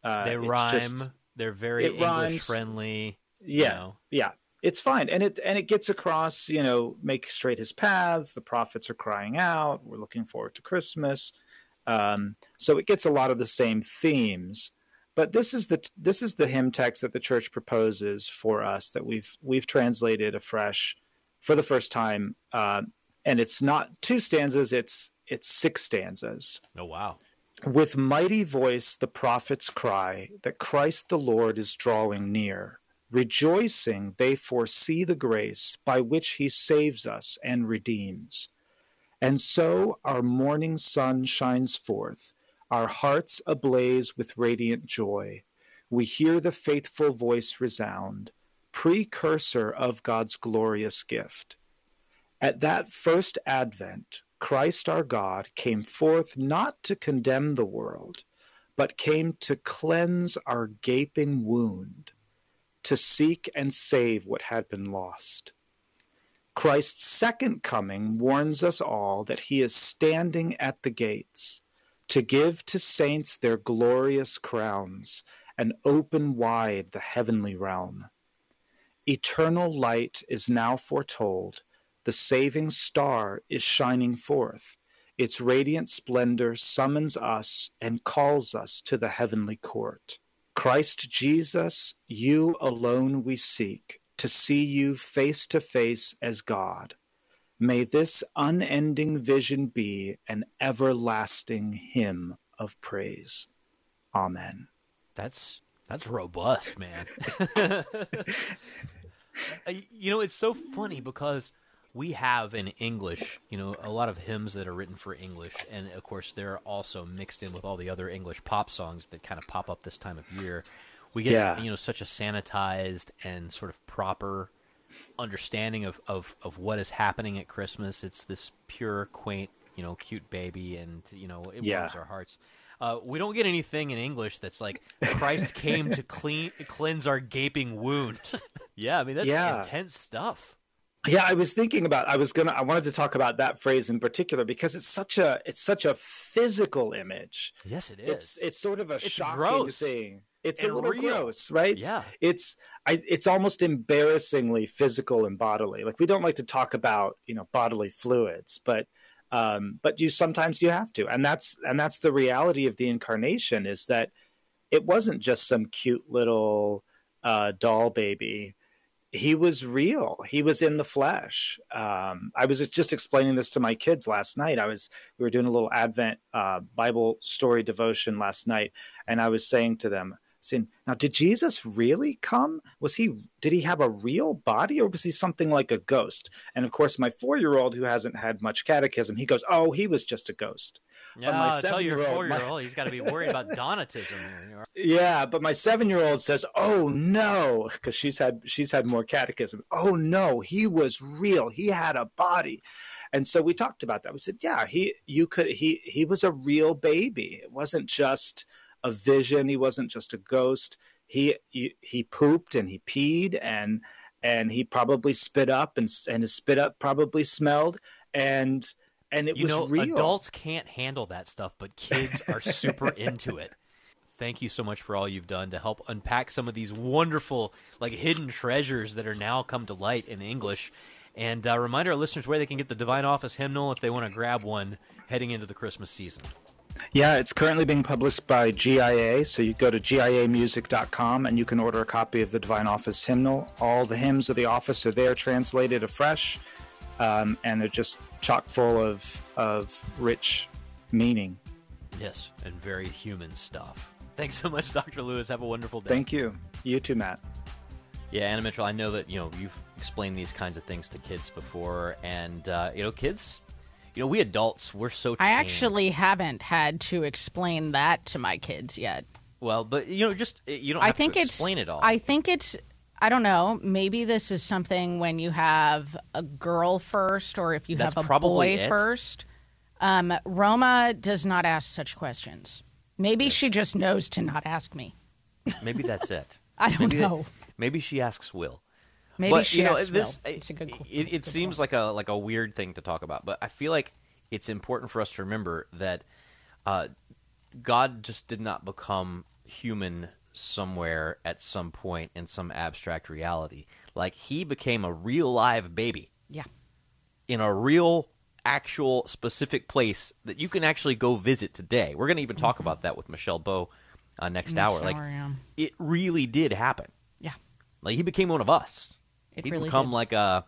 S19: Uh,
S2: they rhyme.
S19: Just,
S2: They're very English
S19: rhymes.
S2: friendly.
S19: yeah, yeah, it's fine, and it and it gets across. You know, make straight his paths. The prophets are crying out. We're looking forward to Christmas. Um, so it gets a lot of the same themes. But this is the this is the hymn text that the church proposes for us that we've we've translated afresh for the first time, uh, and it's not two stanzas. It's it's six stanzas.
S2: Oh wow!
S19: With mighty voice, the prophets cry that Christ the Lord is drawing near. Rejoicing, they foresee the grace by which he saves us and redeems. And so our morning sun shines forth, our hearts ablaze with radiant joy. We hear the faithful voice resound, precursor of God's glorious gift. At that first advent, Christ our God came forth not to condemn the world, but came to cleanse our gaping wound, to seek and save what had been lost. Christ's second coming warns us all that he is standing at the gates to give to saints their glorious crowns and open wide the heavenly realm. Eternal light is now foretold. The saving star is shining forth. Its radiant splendor summons us and calls us to the heavenly court. Christ Jesus, you alone we seek, to see you face to face as God. May this unending vision be an everlasting hymn of praise. Amen.
S2: That's that's robust, man. Uh, you know, it's so funny because we have in English, you know, a lot of hymns that are written for English, and of course they're also mixed in with all the other English pop songs that kind of pop up this time of year. We get,
S19: Yeah.
S2: you know, such a sanitized and sort of proper understanding of, of, of what is happening at Christmas. It's this pure, quaint, you know, cute baby, and you know, it
S19: Yeah.
S2: warms our hearts. Uh, we don't get anything in English that's like Christ came to clean cleanse our gaping wound. yeah, I mean that's
S19: Yeah.
S2: intense stuff.
S19: Yeah, I was thinking about I was gonna I wanted to talk about that phrase in particular because it's such a it's such a physical image.
S2: Yes, it
S19: It's it's sort of a
S2: It's
S19: shocking
S2: gross
S19: thing. It's
S2: and
S19: a little
S2: real.
S19: gross, right?
S2: Yeah.
S19: It's I it's almost embarrassingly physical and bodily. Like we don't like to talk about, you know, bodily fluids, but um but you sometimes you have to. And that's and that's the reality of the incarnation is that it wasn't just some cute little uh doll baby he was real. He was in the flesh. Um, I was just explaining this to my kids last night. I was we were doing a little Advent uh, Bible story devotion last night, and I was saying to them, saying, "Now, did Jesus really come? Was he? Did he have a real body, or was he something like a ghost?" And of course, my four year old, who hasn't had much catechism, he goes, "Oh, he was just a ghost."
S2: Yeah, tell your
S19: seven-year-old-
S2: four-year-old he's got to be worried about Docetism
S19: yeah, but my seven year old says, "Oh no," because she's had she's had more catechism. Oh no, he was real. He had a body, and so we talked about that. We said, "Yeah, he you could he he was a real baby. It wasn't just a vision. He wasn't just a ghost. He he, he pooped and he peed and and he probably spit up and and his spit up probably smelled and." And it
S2: you
S19: was
S2: know,
S19: real.
S2: adults can't handle that stuff, but kids are super into it. Thank you so much for all you've done to help unpack some of these wonderful, like hidden treasures that are now come to light in English. And uh, remind our listeners where they can get the Divine Office hymnal if they want to grab one heading into the Christmas season.
S19: Yeah, it's currently being published by GIA. So you go to giamusic.com and you can order a copy of the Divine Office hymnal. All the hymns of the office are there, translated afresh, um, and they're just chock full of of rich meaning.
S2: Yes, and very human stuff. Thanks so much, Dr. Lewis. Have a wonderful day.
S19: Thank you. You too, Matt.
S2: Yeah, Anna Mitchell, I know that you know you've explained these kinds of things to kids before, and uh, you know, kids, you know, we adults, we're so.
S3: I actually haven't had to explain that to my kids yet.
S2: well, but you know, just you don't
S3: I think
S2: to
S3: it's
S2: explain it all.
S3: I think it's I don't know. Maybe this is something when you have a girl first, or if you
S2: That's
S3: have a boy
S2: it.
S3: first. Um, Roma does not ask such questions. Maybe she just knows to not ask me.
S2: Maybe that's it.
S3: I don't
S2: maybe
S3: know.
S2: maybe she asks Will.
S3: Maybe
S2: but
S3: she
S2: you know
S3: has
S2: this.
S3: will. It's a good.
S2: It, it seems like a like a weird thing to talk about, but I feel like it's important for us to remember that uh, God just did not become human somewhere at some point in some abstract reality. Like he became a real live baby.
S3: Yeah.
S2: In a real actual specific place that you can actually go visit today. We're going to even talk about that with Michele Bowe uh, next,
S3: Next
S2: hour. Like
S3: hour, yeah.
S2: it really did happen.
S3: Yeah.
S2: Like he became one of us.
S3: It
S2: He'd
S3: really
S2: become
S3: did.
S2: like a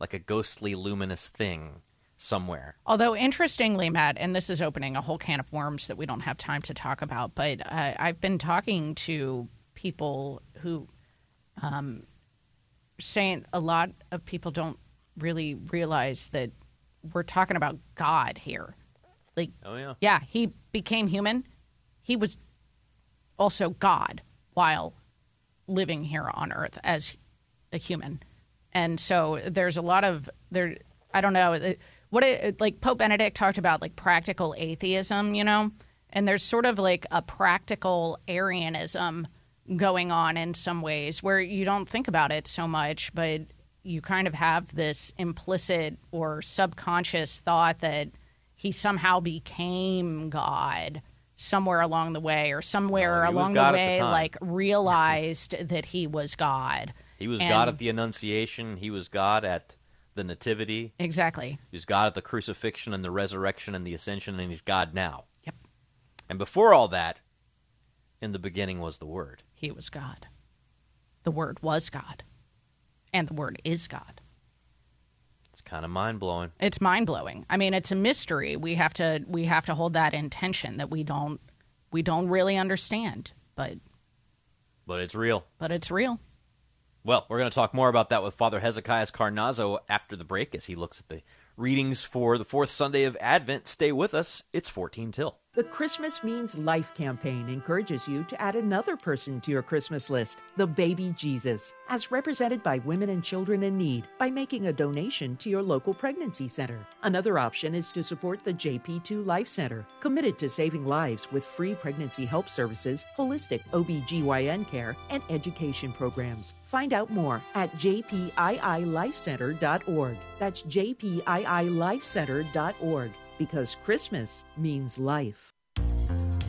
S2: like a ghostly luminous thing somewhere.
S3: Although interestingly, Matt, and this is opening a whole can of worms that we don't have time to talk about, but uh, I've been talking to people who um, saying a lot of people don't really realize that we're talking about God here. Like,
S2: Oh yeah.
S3: yeah, he became human. He was also God while living here on Earth as a human, and so there's a lot of there. I don't know what it like. Pope Benedict talked about like practical atheism, you know, and there's sort of like a practical Arianism going on in some ways where you don't think about it so much, but you kind of have this implicit or subconscious thought that he somehow became God somewhere along the way, or somewhere
S2: No,
S3: along the
S2: at the
S3: way, like realized that he was God.
S2: He was
S3: And-
S2: God at the Annunciation. He was God at the Nativity.
S3: Exactly.
S2: He's God at the crucifixion and the resurrection and the ascension, and he's God now. Yep. And before all that, in the beginning was the Word.
S3: He was God. The Word was God, and the Word is God.
S2: It's kind of mind blowing.
S3: It's mind blowing. I mean, it's a mystery. We have to we have to hold that intention that we don't we don't really understand, but
S2: But it's real.
S3: but it's real.
S2: Well, we're going to talk more about that with Father Hezekias Carnazzo after the break as he looks at the readings for the fourth Sunday of Advent. Stay with us. It's 14 till.
S14: The Christmas Means Life campaign encourages you to add another person to your Christmas list, the baby Jesus, as represented by women and children in need by making a donation to your local pregnancy center. Another option is to support the JP2 Life Center, committed to saving lives with free pregnancy help services, holistic OBGYN care, and education programs. Find out more at jpiilifecenter.org. That's jpiilifecenter.org because Christmas means life.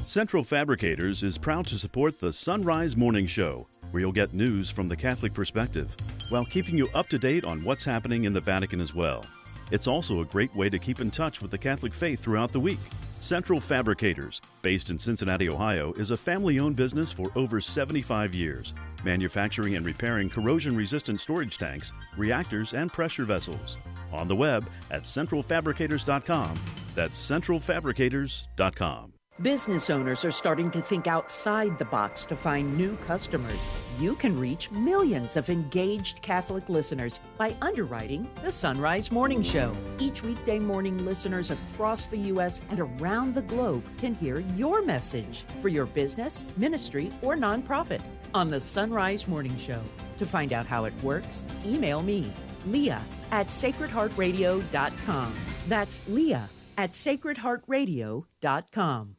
S20: Central Fabricators is proud to support the Sunrise Morning Show, where you'll get news from the Catholic perspective, while keeping you up to date on what's happening in the Vatican as well. It's also a great way to keep in touch with the Catholic faith throughout the week. Central Fabricators, based in Cincinnati, Ohio, is a family owned business for over 75 years, manufacturing and repairing corrosion resistant storage tanks, reactors, and pressure vessels. On the web at centralfabricators.com. That's centralfabricators.com.
S14: Business owners are starting to think outside the box to find new customers. You can reach millions of engaged Catholic listeners by underwriting the Sunrise Morning Show. Each weekday morning, listeners across the U.S. and around the globe can hear your message for your business, ministry, or nonprofit on the Sunrise Morning Show. To find out how it works, email me, Leah at sacredheartradio.com. That's Leah at sacredheartradio.com.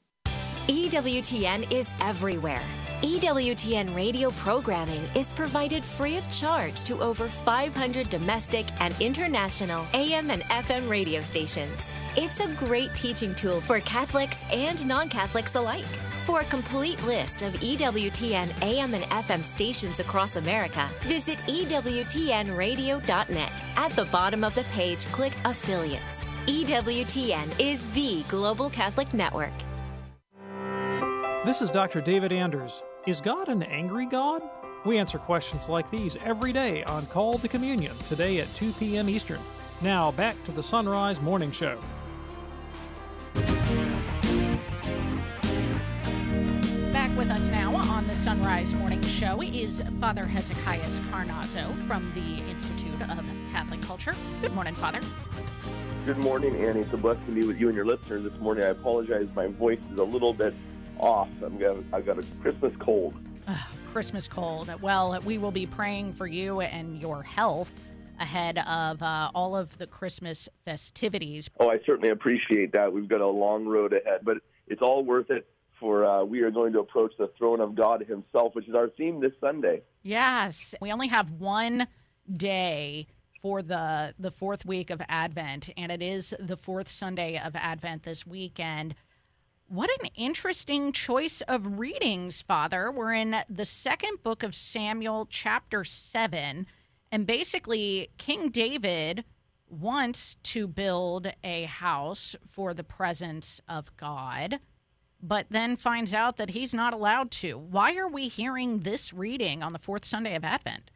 S21: EWTN is everywhere. EWTN radio programming is provided free of charge to over 500 domestic and international AM and FM radio stations. It's a great teaching tool for Catholics and non Catholics alike. For a complete list of EWTN AM and FM stations across America, visit EWTNradio.net. At the bottom of the page, click Affiliates. EWTN is the global Catholic network.
S22: This is Dr. David Anders. Is God an angry God? We answer questions like these every day on Call to Communion, today at 2 p.m. Eastern. Now, back to the Sunrise Morning Show.
S3: Back with us now on the Sunrise Morning Show is Father Hezekias Carnazzo from the Institute of Catholic Culture. Good morning, Father.
S23: Good morning, Annie. It's a blessing to be with you and your listeners this morning. I apologize, my voice is a little bit off. I'm I've got a Christmas cold.
S3: Christmas cold. Well, we will be praying for you and your health ahead of uh, all of the Christmas festivities.
S23: Oh, I certainly appreciate that. We've got a long road ahead, but it's all worth it. For uh, we are going to approach the throne of God Himself, which is our theme this Sunday.
S3: Yes, we only have one day for the the fourth week of Advent, and it is the fourth Sunday of Advent this weekend. What an interesting choice of readings, Father. We're in the second book of Samuel, chapter 7. And basically, King David wants to build a house for the presence of God, but then finds out that he's not allowed to. Why are we hearing this reading on the fourth Sunday of Advent?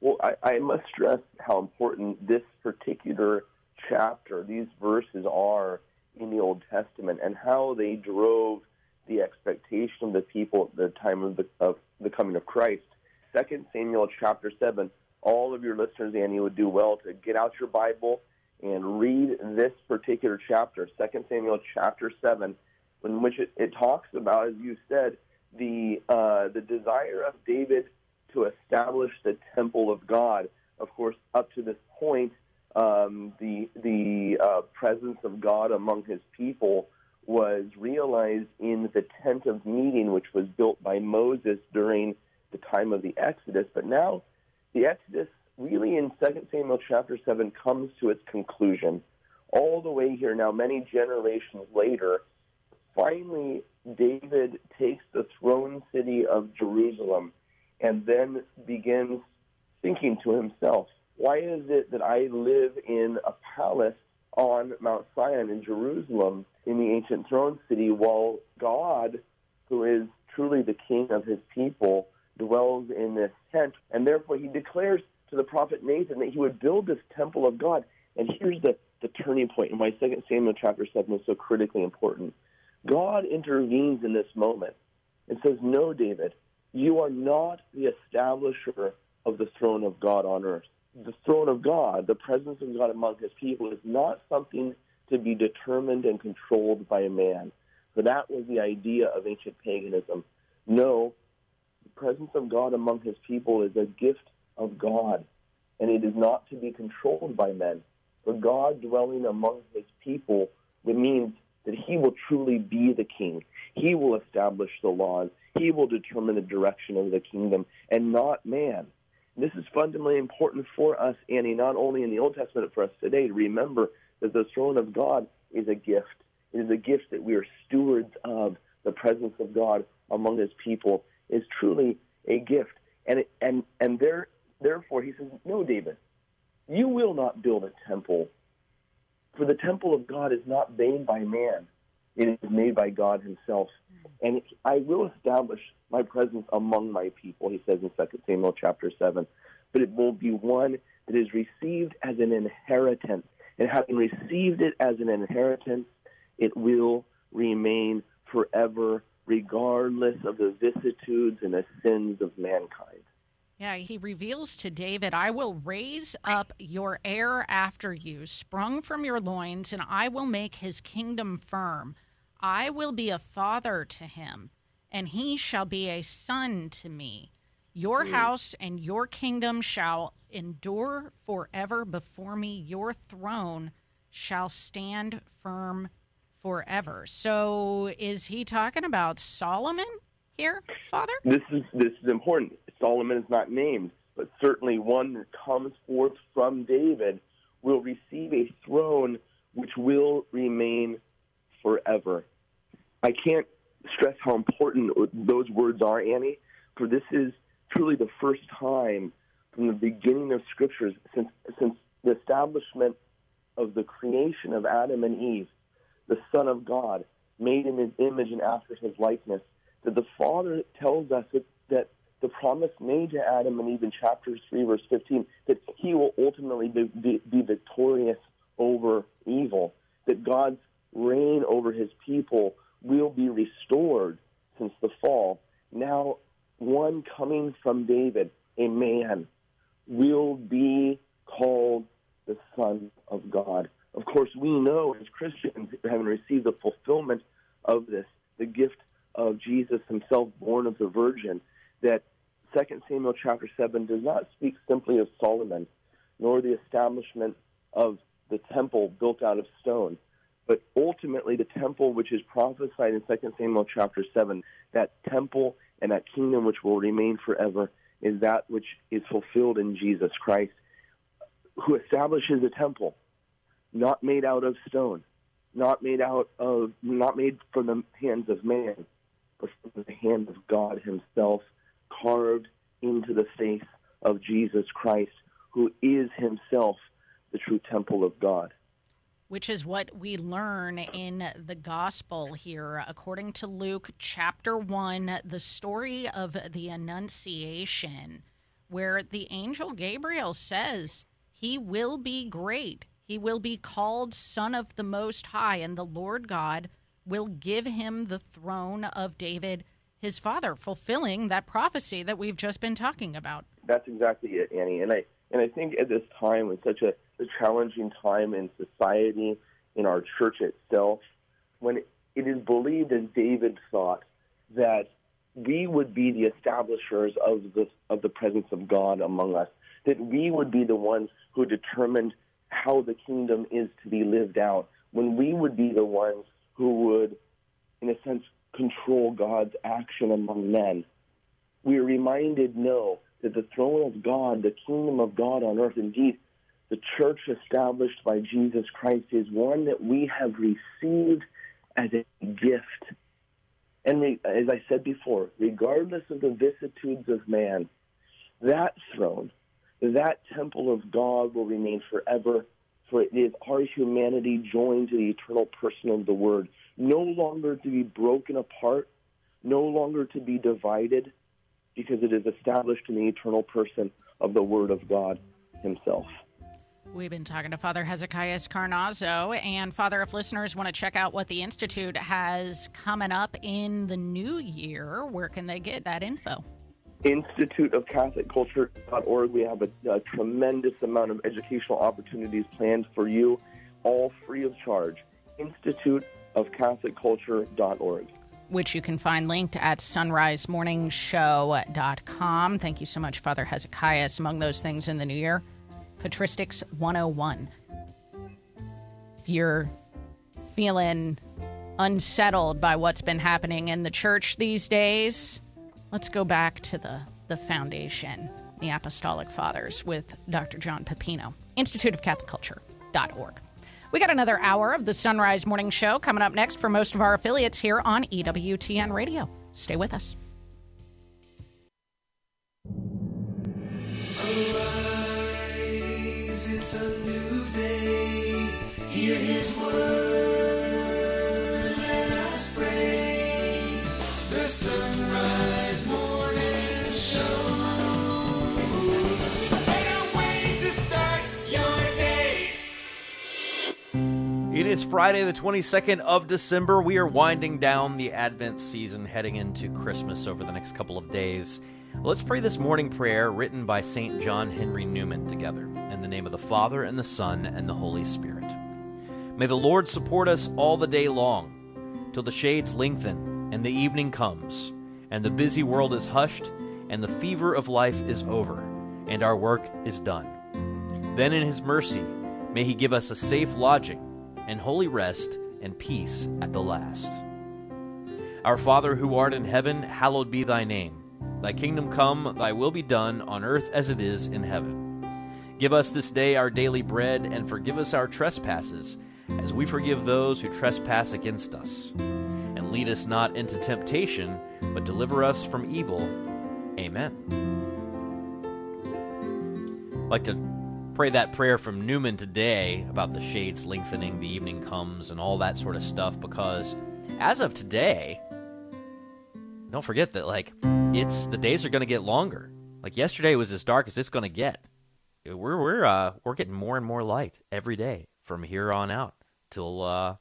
S23: Well, I, I must stress how important this particular chapter, these verses are in the Old Testament and how they drove the expectation of the people at the time of the, of the coming of Christ. Second Samuel chapter 7, all of your listeners, Annie, would do well to get out your Bible and read this particular chapter, Second Samuel chapter 7, in which it, it talks about, as you said, the, uh, the desire of David to establish the temple of God. Of course, up to this point, um, the the uh, presence of God among His people was realized in the tent of meeting, which was built by Moses during the time of the Exodus. But now, the Exodus, really in 2 Samuel chapter seven, comes to its conclusion. All the way here now, many generations later, finally David takes the throne city of Jerusalem and then begins thinking to himself, why is it that I live in a palace on Mount Zion in Jerusalem in the ancient throne city while God, who is truly the king of his people, dwells in this tent? And therefore he declares to the prophet Nathan that he would build this temple of God. And here's the, the turning point and why 2 Samuel chapter 7 is so critically important. God intervenes in this moment and says, No, David, you are not the establisher of the throne of God on earth the throne of God, the presence of God among his people, is not something to be determined and controlled by a man. For that was the idea of ancient paganism. No, the presence of God among his people is a gift of God, and it is not to be controlled by men. For God dwelling among his people, means that he will truly be the king. He will establish the laws. He will determine the direction of the kingdom, and not man. This is fundamentally important for us, Annie, not only in the Old Testament, but for us today to remember that the throne of God is a gift. It is a gift that we are stewards of. The presence of God among His people is truly a gift, and it, and and there, therefore, He says, "No, David, you will not build a temple, for the temple of God is not made by man; it is made by God Himself, hmm. and I will establish my presence among my people, he says in 2 Samuel chapter 7. But it will be one that is received as an inheritance. And having received it as an inheritance, it will remain forever, regardless of the vicissitudes and the sins of mankind.
S3: Yeah, he reveals to David, I will raise up your heir after you, sprung from your loins, and I will make his kingdom firm. I will be a father to him and he shall be a son to me. Your mm. house and your kingdom shall endure forever before me. Your throne shall stand firm forever. So, is he talking about Solomon here, Father?
S23: This is this is important. Solomon is not named, but certainly one that comes forth from David will receive a throne which will remain forever. I can't stress how important those words are, Annie, for this is truly the first time from the beginning of scriptures since since the establishment of the creation of Adam and Eve, the Son of God, made in his image and after his likeness, that the Father tells us that, that the promise made to Adam and Eve in chapter 3, verse 15, that he will ultimately be, be, be victorious over evil, that God's reign over his people will be restored since the fall. Now, one coming from David, a man, will be called the Son of God. Of course, we know as Christians, having received the fulfillment of this, the gift of Jesus himself born of the Virgin, that 2 Samuel chapter 7 does not speak simply of Solomon, nor the establishment of the temple built out of stone, but ultimately, the temple, which is prophesied in 2 Samuel chapter 7, that temple and that kingdom which will remain forever, is that which is fulfilled in Jesus Christ, who establishes a temple, not made out of stone, not made out of, not made from the hands of man, but from the hand of God Himself, carved into the face of Jesus Christ, who is Himself the true temple of God
S3: which is what we learn in the gospel here. According to Luke chapter 1, the story of the Annunciation, where the angel Gabriel says, He will be great. He will be called Son of the Most High, and the Lord God will give him the throne of David, his father, fulfilling that prophecy that we've just been talking about.
S23: That's exactly it, Annie. And I and I think at this time, in such a a challenging time in society, in our church itself, when it is believed, as David thought, that we would be the establishers of the, of the presence of God among us, that we would be the ones who determined how the kingdom is to be lived out, when we would be the ones who would, in a sense, control God's action among men. We are reminded, no, that the throne of God, the kingdom of God on earth, indeed, the church established by Jesus Christ is one that we have received as a gift. And we, as I said before, regardless of the vicissitudes of man, that throne, that temple of God will remain forever, for it is our humanity joined to the eternal person of the Word, no longer to be broken apart, no longer to be divided, because it is established in the eternal person of the Word of God Himself.
S3: We've been talking to Father Hezekias Carnazzo. And, Father, if listeners want to check out what the Institute has coming up in the new year, where can they get that info?
S23: Institute of Catholic Culture.org. We have a, a tremendous amount of educational opportunities planned for you, all free of charge. Institute of Catholic Culture.org
S3: which you can find linked at sunrisemorningshow.com. Thank you so much, Father Hezekias. Among those things in the new year, Patristics 101. If you're feeling unsettled by what's been happening in the church these days, let's go back to the, the foundation, the Apostolic Fathers, with Dr. John Pepino, Institute of Catholic Culture.org. We got another hour of the Sunrise Morning Show coming up next for most of our affiliates here on EWTN Radio. Stay with us. Hear his word, let us pray. The sunrise morning show. to start your day.
S2: It is Friday, the 22nd of December. We are winding down the Advent season, heading into Christmas over the next couple of days. Let's pray this morning prayer written by St. John Henry Newman together, in the name of the Father, and the Son, and the Holy Spirit. May the Lord support us all the day long, till the shades lengthen, and the evening comes, and the busy world is hushed, and the fever of life is over, and our work is done. Then, in His mercy, may He give us a safe lodging, and holy rest, and peace at the last. Our Father who art in heaven, hallowed be thy name. Thy kingdom come, thy will be done, on earth as it is in heaven. Give us this day our daily bread, and forgive us our trespasses, as we forgive those who trespass against us. And lead us not into temptation, but deliver us from evil. Amen. I'd like to pray that prayer from Newman today about the shades lengthening, the evening comes, and all that sort of stuff, because as of today, don't forget that like it's the days are going to get longer. Like yesterday was as dark as it's going to get. We're we're uh we're getting more and more light every day from here on out till uh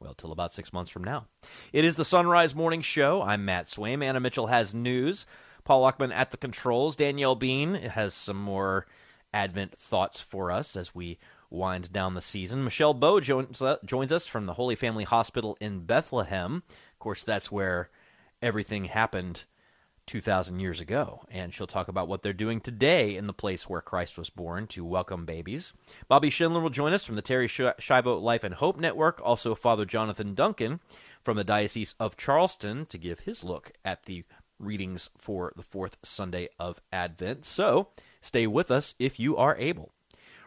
S2: well till about six months from now. It is the Sunrise Morning Show. I'm Matt Swaim. Anna Mitchell has news. Paul Lockman at the controls. Danielle Bean has some more Advent thoughts for us as we wind down the season. Michele Bowe joins, uh, joins us from the Holy Family Hospital in Bethlehem. Of course, that's where everything happened 2,000 years ago. And she'll talk about what they're doing today in the place where Christ was born to welcome babies. Bobby Schindler will join us from the Terri Schiavo Life and Hope Network. Also, Father Jonathan Duncan from the Diocese of Charleston to give his look at the readings for the fourth Sunday of Advent. So stay with us if you are able.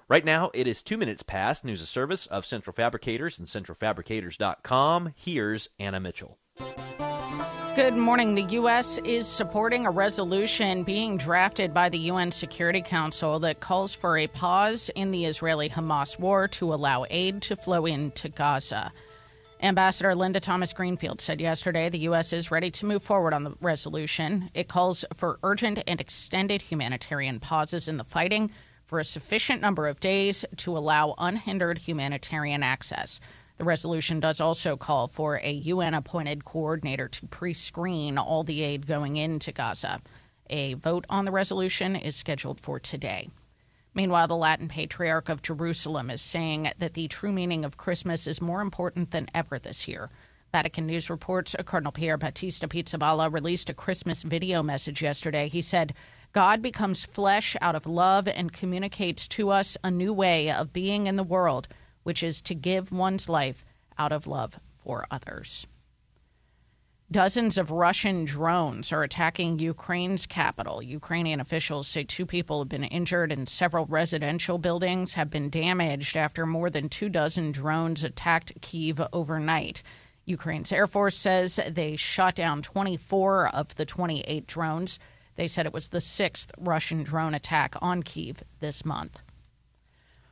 S2: Right now, it is two minutes past news of service of Central Fabricators and centralfabricators.com. Here's Anna Mitchell.
S3: Good morning. The U.S. is supporting a resolution being drafted by the UN Security Council that calls for a pause in the Israeli Hamas war to allow aid to flow into Gaza. Ambassador Linda Thomas Greenfield said yesterday the U.S. is ready to move forward on the resolution. It calls for urgent and extended humanitarian pauses in the fighting for a sufficient number of days to allow unhindered humanitarian access. The resolution does also call for a UN appointed coordinator to pre screen all the aid going into Gaza. A vote on the resolution is scheduled for today. Meanwhile, the Latin Patriarch of Jerusalem is saying that the true meaning of Christmas is more important than ever this year. Vatican News reports Cardinal Pierbattista Pizzaballa released a Christmas video message yesterday. He said, God becomes flesh out of love and communicates to us a new way of being in the world, which is to give one's life out of love for others. Dozens of Russian drones are attacking Ukraine's capital. Ukrainian officials say two people have been injured and several residential buildings have been damaged after more than two dozen drones attacked Kiev overnight. Ukraine's Air Force says they shot down 24 of the 28 drones. They said it was the sixth Russian drone attack on Kiev this month.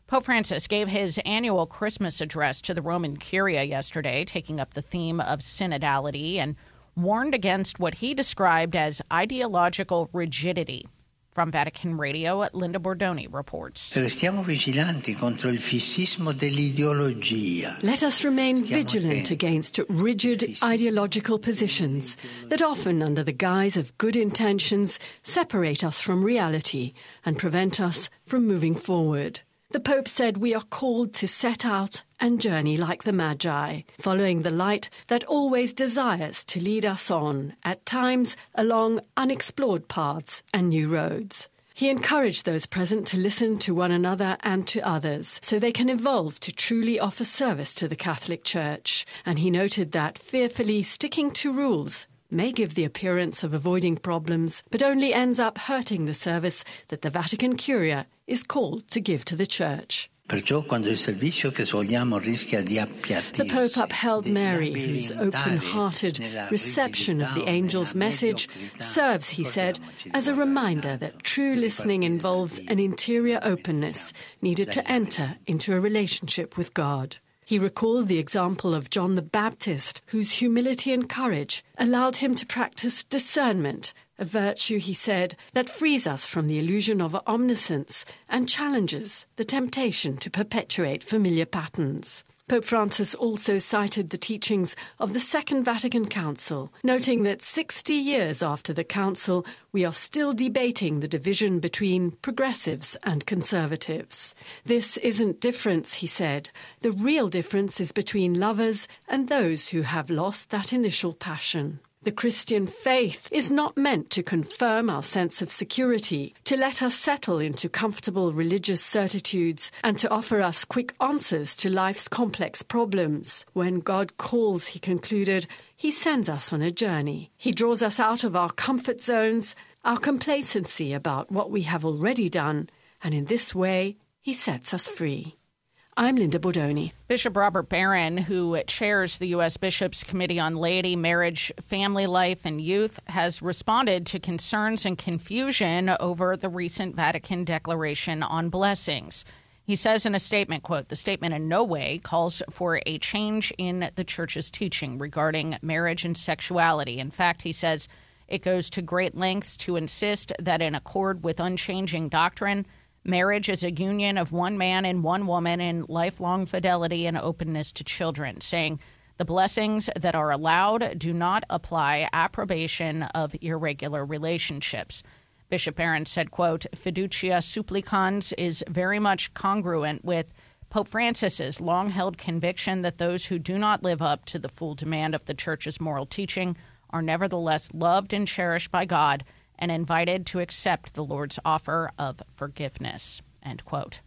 S3: Pope Francis gave his annual Christmas address to the Roman Curia yesterday, taking up the theme of synodality and warned against what he described as ideological rigidity. From Vatican Radio, Linda Bordoni reports.
S24: Restiamo vigilanti contro il fissismo dell'ideologia.
S5: Let us remain vigilant against rigid ideological positions that often, under the guise of good intentions, separate us from reality and prevent us from moving forward. The Pope said we are called to set out and journey like the Magi, following the light that always desires to lead us on, at times along unexplored paths and new roads. He encouraged those present to listen to one another and to others so they can evolve to truly offer service to the Catholic Church. And he noted that fearfully sticking to rules may give the appearance of avoiding problems, but only ends up hurting the service that the Vatican Curia is called to give to the Church. The Pope upheld Mary, whose open hearted reception of the angel's message serves, he said, as a reminder that true listening involves an interior openness needed to enter into a relationship with God. He recalled the example of John the Baptist, whose humility and courage allowed him to practice discernment, a virtue, he said, that frees us from the illusion of omniscience and challenges the temptation to perpetuate familiar patterns. Pope Francis also cited the teachings of the Second Vatican Council, noting that 60 years after the Council, we are still debating the division between progressives and conservatives. This isn't difference, he said. The real difference is between lovers and those who have lost that initial passion. The Christian faith is not meant to confirm our sense of security, to let us settle into comfortable religious certitudes, and to offer us quick answers to life's complex problems. When God calls, he concluded, he sends us on a journey. He draws us out of our comfort zones, our complacency about what we have already done, and in this way, he sets us free. I'm Linda Bordoni.
S3: Bishop Robert Barron, who chairs the U.S. Bishops' Committee on Laity, Marriage, Family Life, and Youth, has responded to concerns and confusion over the recent Vatican declaration on blessings. He says in a statement, quote, the statement in no way calls for a change in the church's teaching regarding marriage and sexuality. In fact, he says it goes to great lengths to insist that in accord with unchanging doctrine, Marriage is a union of one man and one woman in lifelong fidelity and openness to children, saying the blessings that are allowed do not apply approbation of irregular relationships. Bishop Barron said, quote, fiducia supplicans is very much congruent with Pope Francis's long-held conviction that those who do not live up to the full demand of the church's moral teaching are nevertheless loved and cherished by God and invited to accept the Lord's offer of forgiveness. End quote.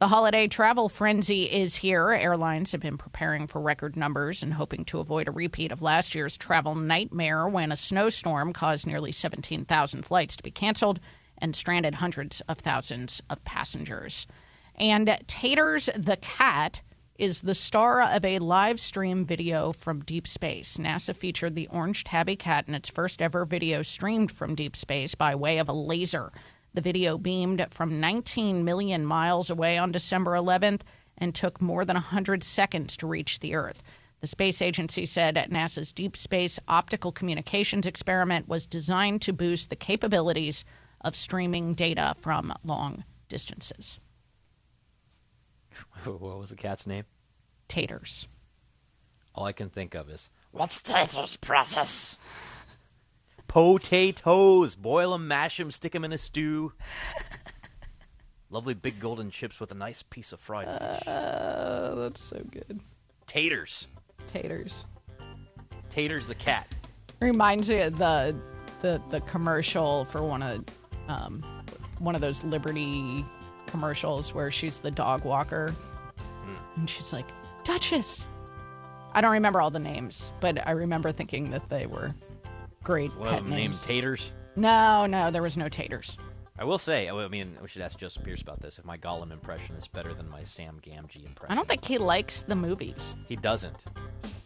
S3: The holiday travel frenzy is here. Airlines have been preparing for record numbers and hoping to avoid a repeat of last year's travel nightmare when a snowstorm caused nearly 17,000 flights to be canceled and stranded hundreds of thousands of passengers. And Taters the cat is the star of a live stream video from deep space. NASA featured the orange tabby cat in its first ever video streamed from deep space by way of a laser. The video beamed from 19 million miles away on December 11th and took more than 100 seconds to reach the Earth. The space agency said NASA's Deep Space Optical Communications experiment was designed to boost the capabilities of streaming data from long distances.
S2: What was the cat's name?
S3: Taters.
S2: All I can think of is, What's Taters, precious? Potatoes. Boil them, mash them, stick them in a stew. Lovely big golden chips with a nice piece of fried fish.
S3: Uh, that's so good.
S2: Taters.
S3: Taters.
S2: Taters the cat.
S3: Reminds me of the the the commercial for one of um, one of those Liberty commercials where she's the dog walker, hmm. and she's like Duchess. I don't remember all the names, but I remember thinking that they were great
S2: One
S3: pet
S2: of them named
S3: names.
S2: Taters.
S3: No, no, there was no taters.
S2: I will say, I mean, we should ask Joseph Pearce about this. If my Gollum impression is better than my Sam Gamgee impression,
S3: I don't think he likes the movies,
S2: he doesn't.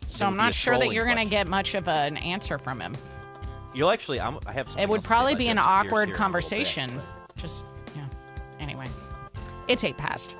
S3: so I'm not sure that you're going to get much of an answer from him.
S2: You'll actually, I'm, I have.
S3: It would
S2: else to say
S3: probably be an awkward
S2: here in a little bit,
S3: conversation. Just yeah. Anyway, it's eight past.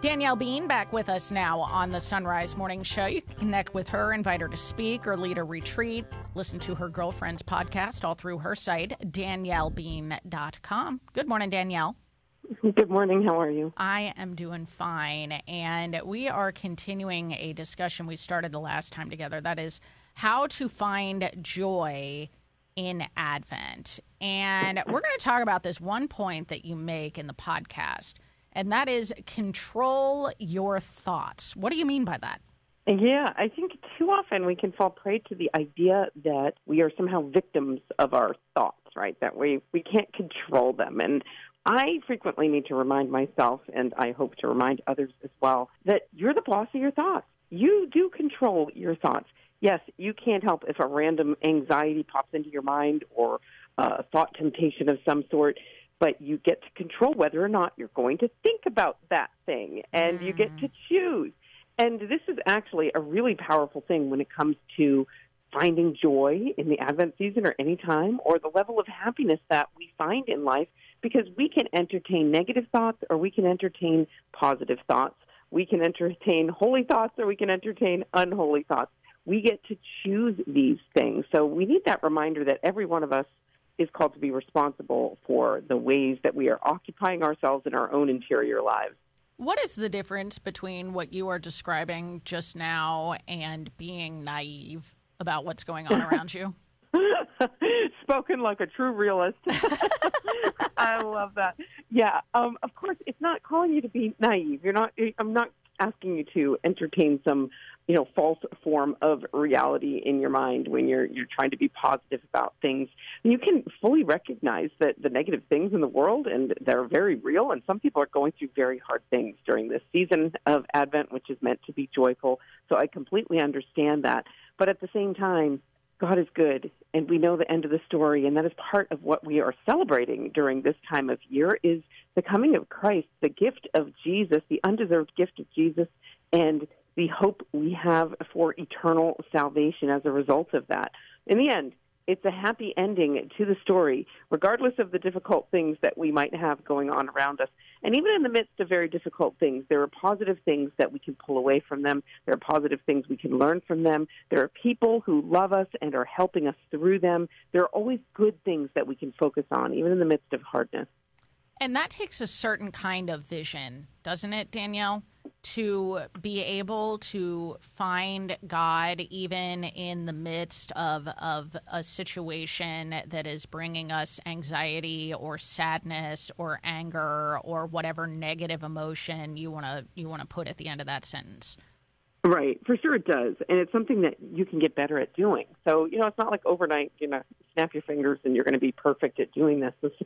S3: Danielle Bean back with us now on the Sunrise Morning Show. You can connect with her, invite her to speak or lead a retreat. Listen to her girlfriend's podcast all through her site, daniellebean.com. Good morning, Danielle.
S25: Good morning. How are you?
S3: I am doing fine. And we are continuing a discussion we started the last time together. That is how to find joy in Advent. And we're going to talk about this one point that you make in the podcast, and that is control your thoughts. What do you mean by that?
S25: Yeah, I think too often we can fall prey to the idea that we are somehow victims of our thoughts, right? That we we can't control them. And I frequently need to remind myself, and I hope to remind others as well, that you're the boss of your thoughts. You do control your thoughts. Yes, you can't help if a random anxiety pops into your mind or a thought temptation of some sort, but you get to control whether or not you're going to think about that thing, and you get to mm. choose. And this is actually a really powerful thing when it comes to finding joy in the Advent season or any time, or the level of happiness that we find in life, because we can entertain negative thoughts or we can entertain positive thoughts. We can entertain holy thoughts or we can entertain unholy thoughts. We get to choose these things. So we need that reminder that every one of us is called to be responsible for the ways that we are occupying ourselves in our own interior lives.
S3: What is the difference between what you are describing just now and being naive about what's going on around you?
S25: Spoken like a true realist. I love that. Yeah, um, of course, it's not calling you to be naive. You're not. I'm not asking you to entertain some, you know, false form of reality in your mind when you're you're trying to be positive about things. You can fully recognize that the negative things in the world and they're very real. And some people are going through very hard things during this season of Advent, which is meant to be joyful. So I completely understand that. But at the same time, God is good, and we know the end of the story, and that is part of what we are celebrating during this time of year is the coming of Christ, the gift of Jesus, the undeserved gift of Jesus, and the hope we have for eternal salvation as a result of that. In the end, it's a happy ending to the story, regardless of the difficult things that we might have going on around us. And even in the midst of very difficult things, there are positive things that we can pull away from them. There are positive things we can learn from them. There are people who love us and are helping us through them. There are always good things that we can focus on, even in the midst of hardness.
S3: And that takes a certain kind of vision, doesn't it, Danielle? To be able to find God even in the midst of, of a situation that is bringing us anxiety or sadness or anger or whatever negative emotion you want to you want to put at the end of that sentence.
S25: Right, for sure it does, and it's something that you can get better at doing. So you know, it's not like overnight. You know, snap your fingers and you're going to be perfect at doing this. It's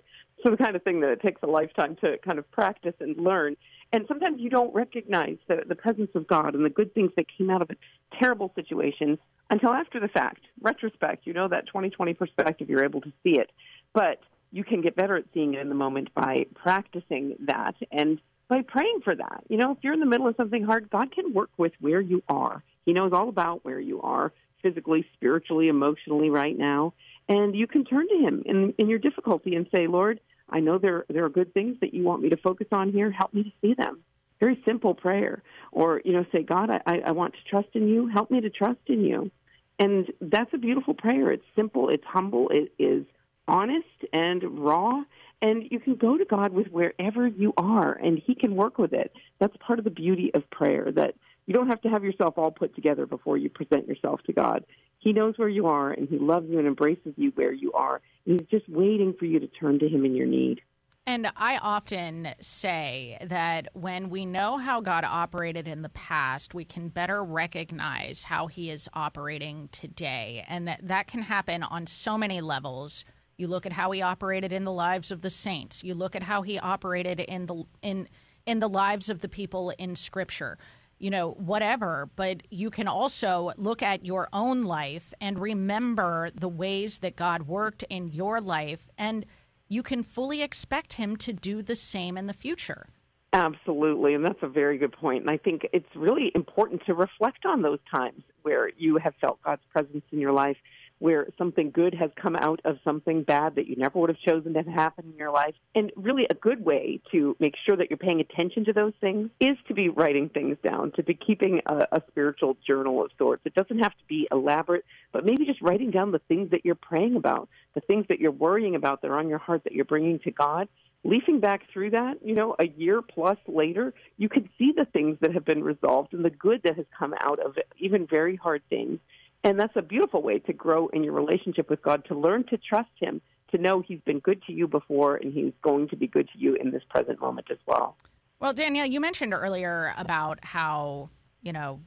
S25: so the kind of thing that it takes a lifetime to kind of practice and learn. And sometimes you don't recognize the, the presence of God and the good things that came out of a terrible situation until after the fact, retrospect. You know that 2020 perspective, you're able to see it. But you can get better at seeing it in the moment by practicing that and by praying for that. You know, if you're in the middle of something hard, God can work with where you are. He knows all about where you are physically, spiritually, emotionally right now. And you can turn to Him in, in your difficulty and say, Lord, I know there, there are good things that you want me to focus on here. Help me to see them. Very simple prayer. Or, you know, say, God, I, I want to trust in you. Help me to trust in you. And that's a beautiful prayer. It's simple, it's humble, it is honest and raw. And you can go to God with wherever you are, and He can work with it. That's part of the beauty of prayer, that you don't have to have yourself all put together before you present yourself to God. He knows where you are, and He loves you and embraces you where you are. He's just waiting for you to turn to Him in your need.
S3: And I often say that when we know how God operated in the past, we can better recognize how he is operating today. And that can happen on so many levels. You look at how he operated in the lives of the saints. You look at how he operated in the in in the lives of the people in scripture. You know, whatever, but you can also look at your own life and remember the ways that God worked in your life and you can fully expect him to do the same in the future.
S25: Absolutely, and that's a very good point. And I think it's really important to reflect on those times where you have felt God's presence in your life where something good has come out of something bad that you never would have chosen to happen in your life. And really, a good way to make sure that you're paying attention to those things is to be writing things down, to be keeping a, a spiritual journal of sorts. It doesn't have to be elaborate, but maybe just writing down the things that you're praying about, the things that you're worrying about that are on your heart that you're bringing to God leafing back through that, you know, a year plus later, you can see the things that have been resolved and the good that has come out of it, even very hard things. And that's a beautiful way to grow in your relationship with God, to learn to trust Him, to know He's been good to you before and He's going to be good to you in this present moment as well.
S3: Well, Danielle, you mentioned earlier about how, you know,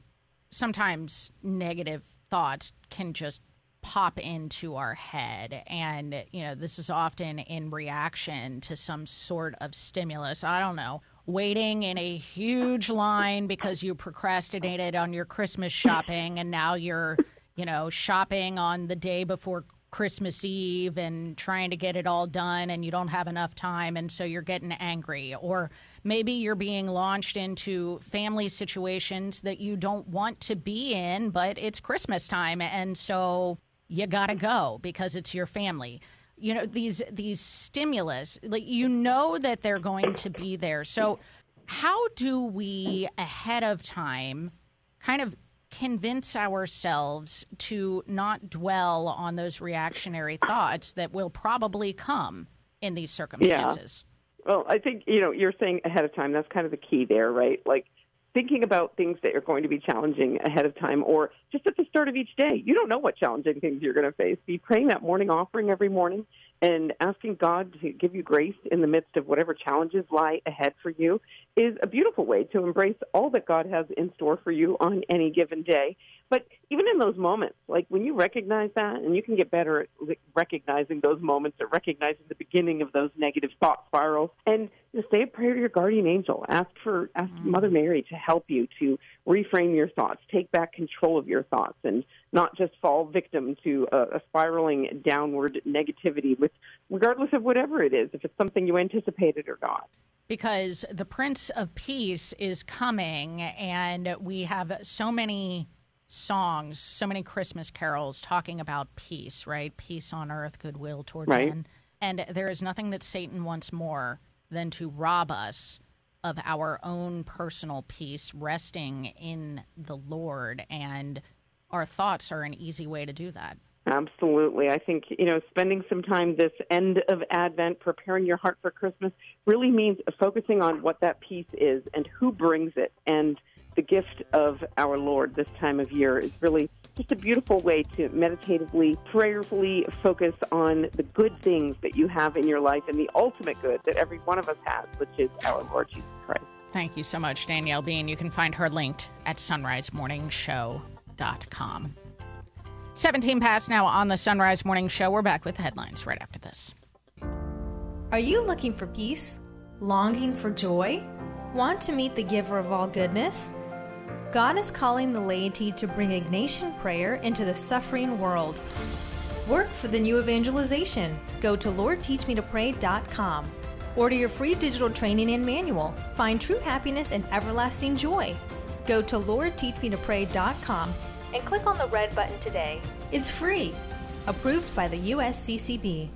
S3: sometimes negative thoughts can just pop into our head. And, you know, this is often in reaction to some sort of stimulus. I don't know waiting in a huge line because you procrastinated on your Christmas shopping and now you're you know, shopping on the day before Christmas Eve and trying to get it all done and you don't have enough time and so you're getting angry or maybe you're being launched into family situations that you don't want to be in but it's Christmas time and so you got to go because it's your family. You know these these stimulus like you know that they're going to be there. So how do we ahead of time kind of convince ourselves to not dwell on those reactionary thoughts that will probably come in these circumstances.
S25: Yeah. Well, I think, you know, you're saying ahead of time, that's kind of the key there, right? Like thinking about things that are going to be challenging ahead of time or just at the start of each day. You don't know what challenging things you're going to face. Be praying that morning offering every morning and asking God to give you grace in the midst of whatever challenges lie ahead for you is a beautiful way to embrace all that God has in store for you on any given day. But even in those moments, like when you recognize that, and you can get better at recognizing those moments or recognizing the beginning of those negative thought spirals, and just say a prayer to your guardian angel. Ask for ask mm-hmm. Mother Mary to help you to reframe your thoughts, take back control of your thoughts, and not just fall victim to a, a spiraling downward negativity, with regardless of whatever it is, if it's something you anticipated or not
S3: because the Prince of Peace is coming, and we have so many songs, so many Christmas carols talking about peace, right? Peace on earth, goodwill toward right. men. And there is nothing that Satan wants more than to rob us of our own personal peace, resting in the Lord. And our thoughts are an easy way to do that.
S25: Absolutely. I think, you know, spending some time this end of Advent preparing your heart for Christmas really means focusing on what that peace is and who brings it. And the gift of our Lord this time of year is really just a beautiful way to meditatively, prayerfully focus on the good things that you have in your life and the ultimate good that every one of us has, which is our Lord Jesus Christ.
S3: Thank you so much, Danielle Bean. You can find her linked at sunrisemorningshow.com. 17 past now on the Sunrise Morning Show. We're back with headlines right after this.
S26: Are you looking for peace? Longing for joy? Want to meet the giver of all goodness? God is calling the laity to bring Ignatian prayer into the suffering world. Work for the new evangelization. Go to LordTeachMeToPray.com. Order your free digital training and manual. Find true happiness and everlasting joy. Go to LordTeachMeToPray.com and click on the red button today. It's free. Approved by the USCCB.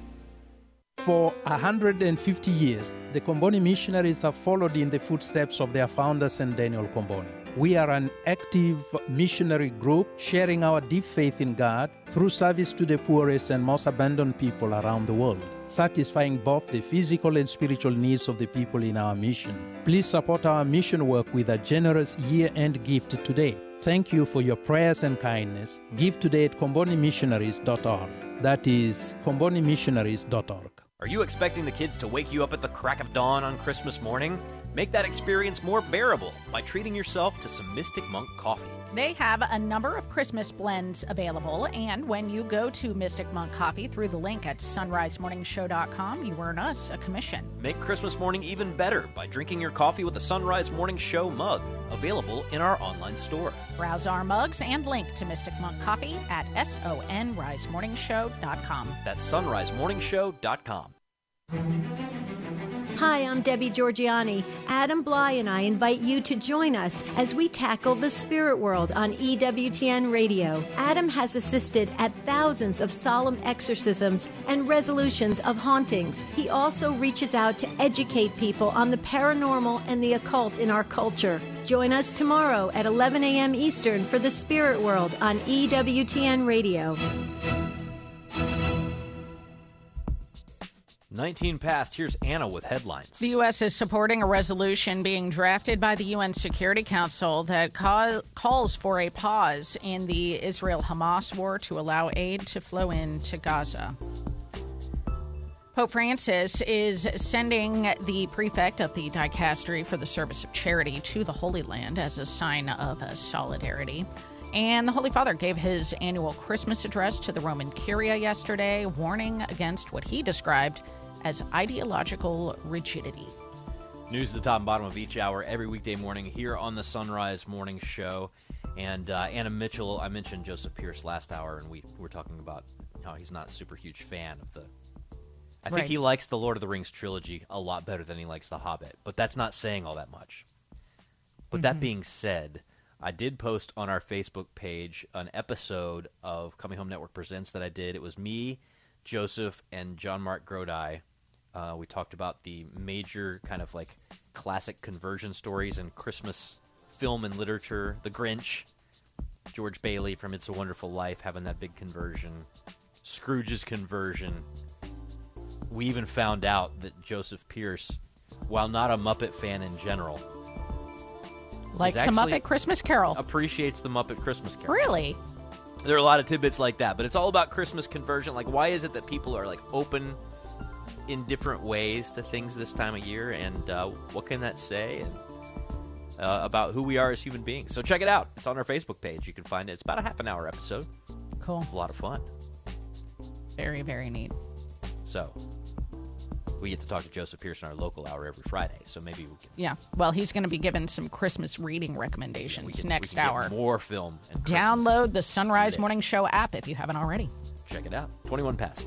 S27: For 150 years, the Comboni missionaries have followed in the footsteps of their founder, St. Daniel Comboni. We are an active missionary group sharing our deep faith in God through service to the poorest and most abandoned people around the world, satisfying both the physical and spiritual needs of the people in our mission. Please support our mission work with a generous year end gift today. Thank you for your prayers and kindness. Give today at combonimissionaries.org. That is combonimissionaries.org.
S2: Are you expecting the kids to wake you up at the crack of dawn on Christmas morning? Make that experience more bearable by treating yourself to some Mystic Monk coffee.
S3: They have a number of Christmas blends available, and when you go to Mystic Monk Coffee through the link at sunrisemorningshow.com, you earn us a commission.
S2: Make Christmas morning even better by drinking your coffee with the Sunrise Morning Show mug, available in our online store.
S3: Browse our mugs and link to Mystic Monk Coffee at sunrisemorningshow.com.
S2: That's sunrisemorningshow.com.
S28: Hi, I'm Debbie Georgianni. Adam Blai and I invite you to join us as we tackle the spirit world on EWTN Radio. Adam has assisted at thousands of solemn exorcisms and resolutions of hauntings. He also reaches out to educate people on the paranormal and the occult in our culture. Join us tomorrow at 11 a.m. Eastern for the Spirit World on EWTN Radio.
S2: 19 past. Here's Anna with headlines.
S3: The U.S. is supporting a resolution being drafted by the UN Security Council that ca- calls for a pause in the Israel Hamas war to allow aid to flow into Gaza. Pope Francis is sending the prefect of the dicastery for the service of charity to the Holy Land as a sign of solidarity. And the Holy Father gave his annual Christmas address to the Roman Curia yesterday, warning against what he described as ideological rigidity.
S2: News at the top and bottom of each hour every weekday morning here on the Sunrise Morning Show. And uh, Anna Mitchell, I mentioned Joseph Pearce last hour, and we were talking about how he's not a super huge fan of the. I think
S3: Right.
S2: he likes the Lord of the Rings trilogy a lot better than he likes The Hobbit, but that's not saying all that much. But that
S3: Mhm.
S2: being said, I did post on our Facebook page an episode of Coming Home Network Presents that I did. It was me, Joseph, and JonMarc Grodi. Uh, we talked about the major kind of like classic conversion stories in Christmas film and literature. The Grinch, George Bailey from It's a Wonderful Life having that big conversion, Scrooge's conversion. We even found out that Joseph Pearce, while not a Muppet fan in general,
S3: Like
S2: is
S3: some
S2: actually-
S3: Muppet Christmas Carol.
S2: appreciates the Muppet Christmas Carol.
S3: Really?
S2: There are a lot of tidbits like that, but it's all about Christmas conversion. Like, why is it that people are like open in different ways to things this time of year, and uh, what can that say and uh, about who we are as human beings? So check it out. It's on our Facebook page. You can find it. It's about a half an hour episode.
S3: Cool.
S2: It's a lot of fun.
S3: Very, very neat.
S2: So we get to talk to Joseph Pearson, our local hour every Friday. So maybe we can
S3: Yeah. Well, he's going to be giving some Christmas reading recommendations
S2: we can-
S3: next
S2: we can get
S3: hour.
S2: more film and
S3: Download the Sunrise. Morning Show app if you haven't already.
S2: Check it out. 21 past.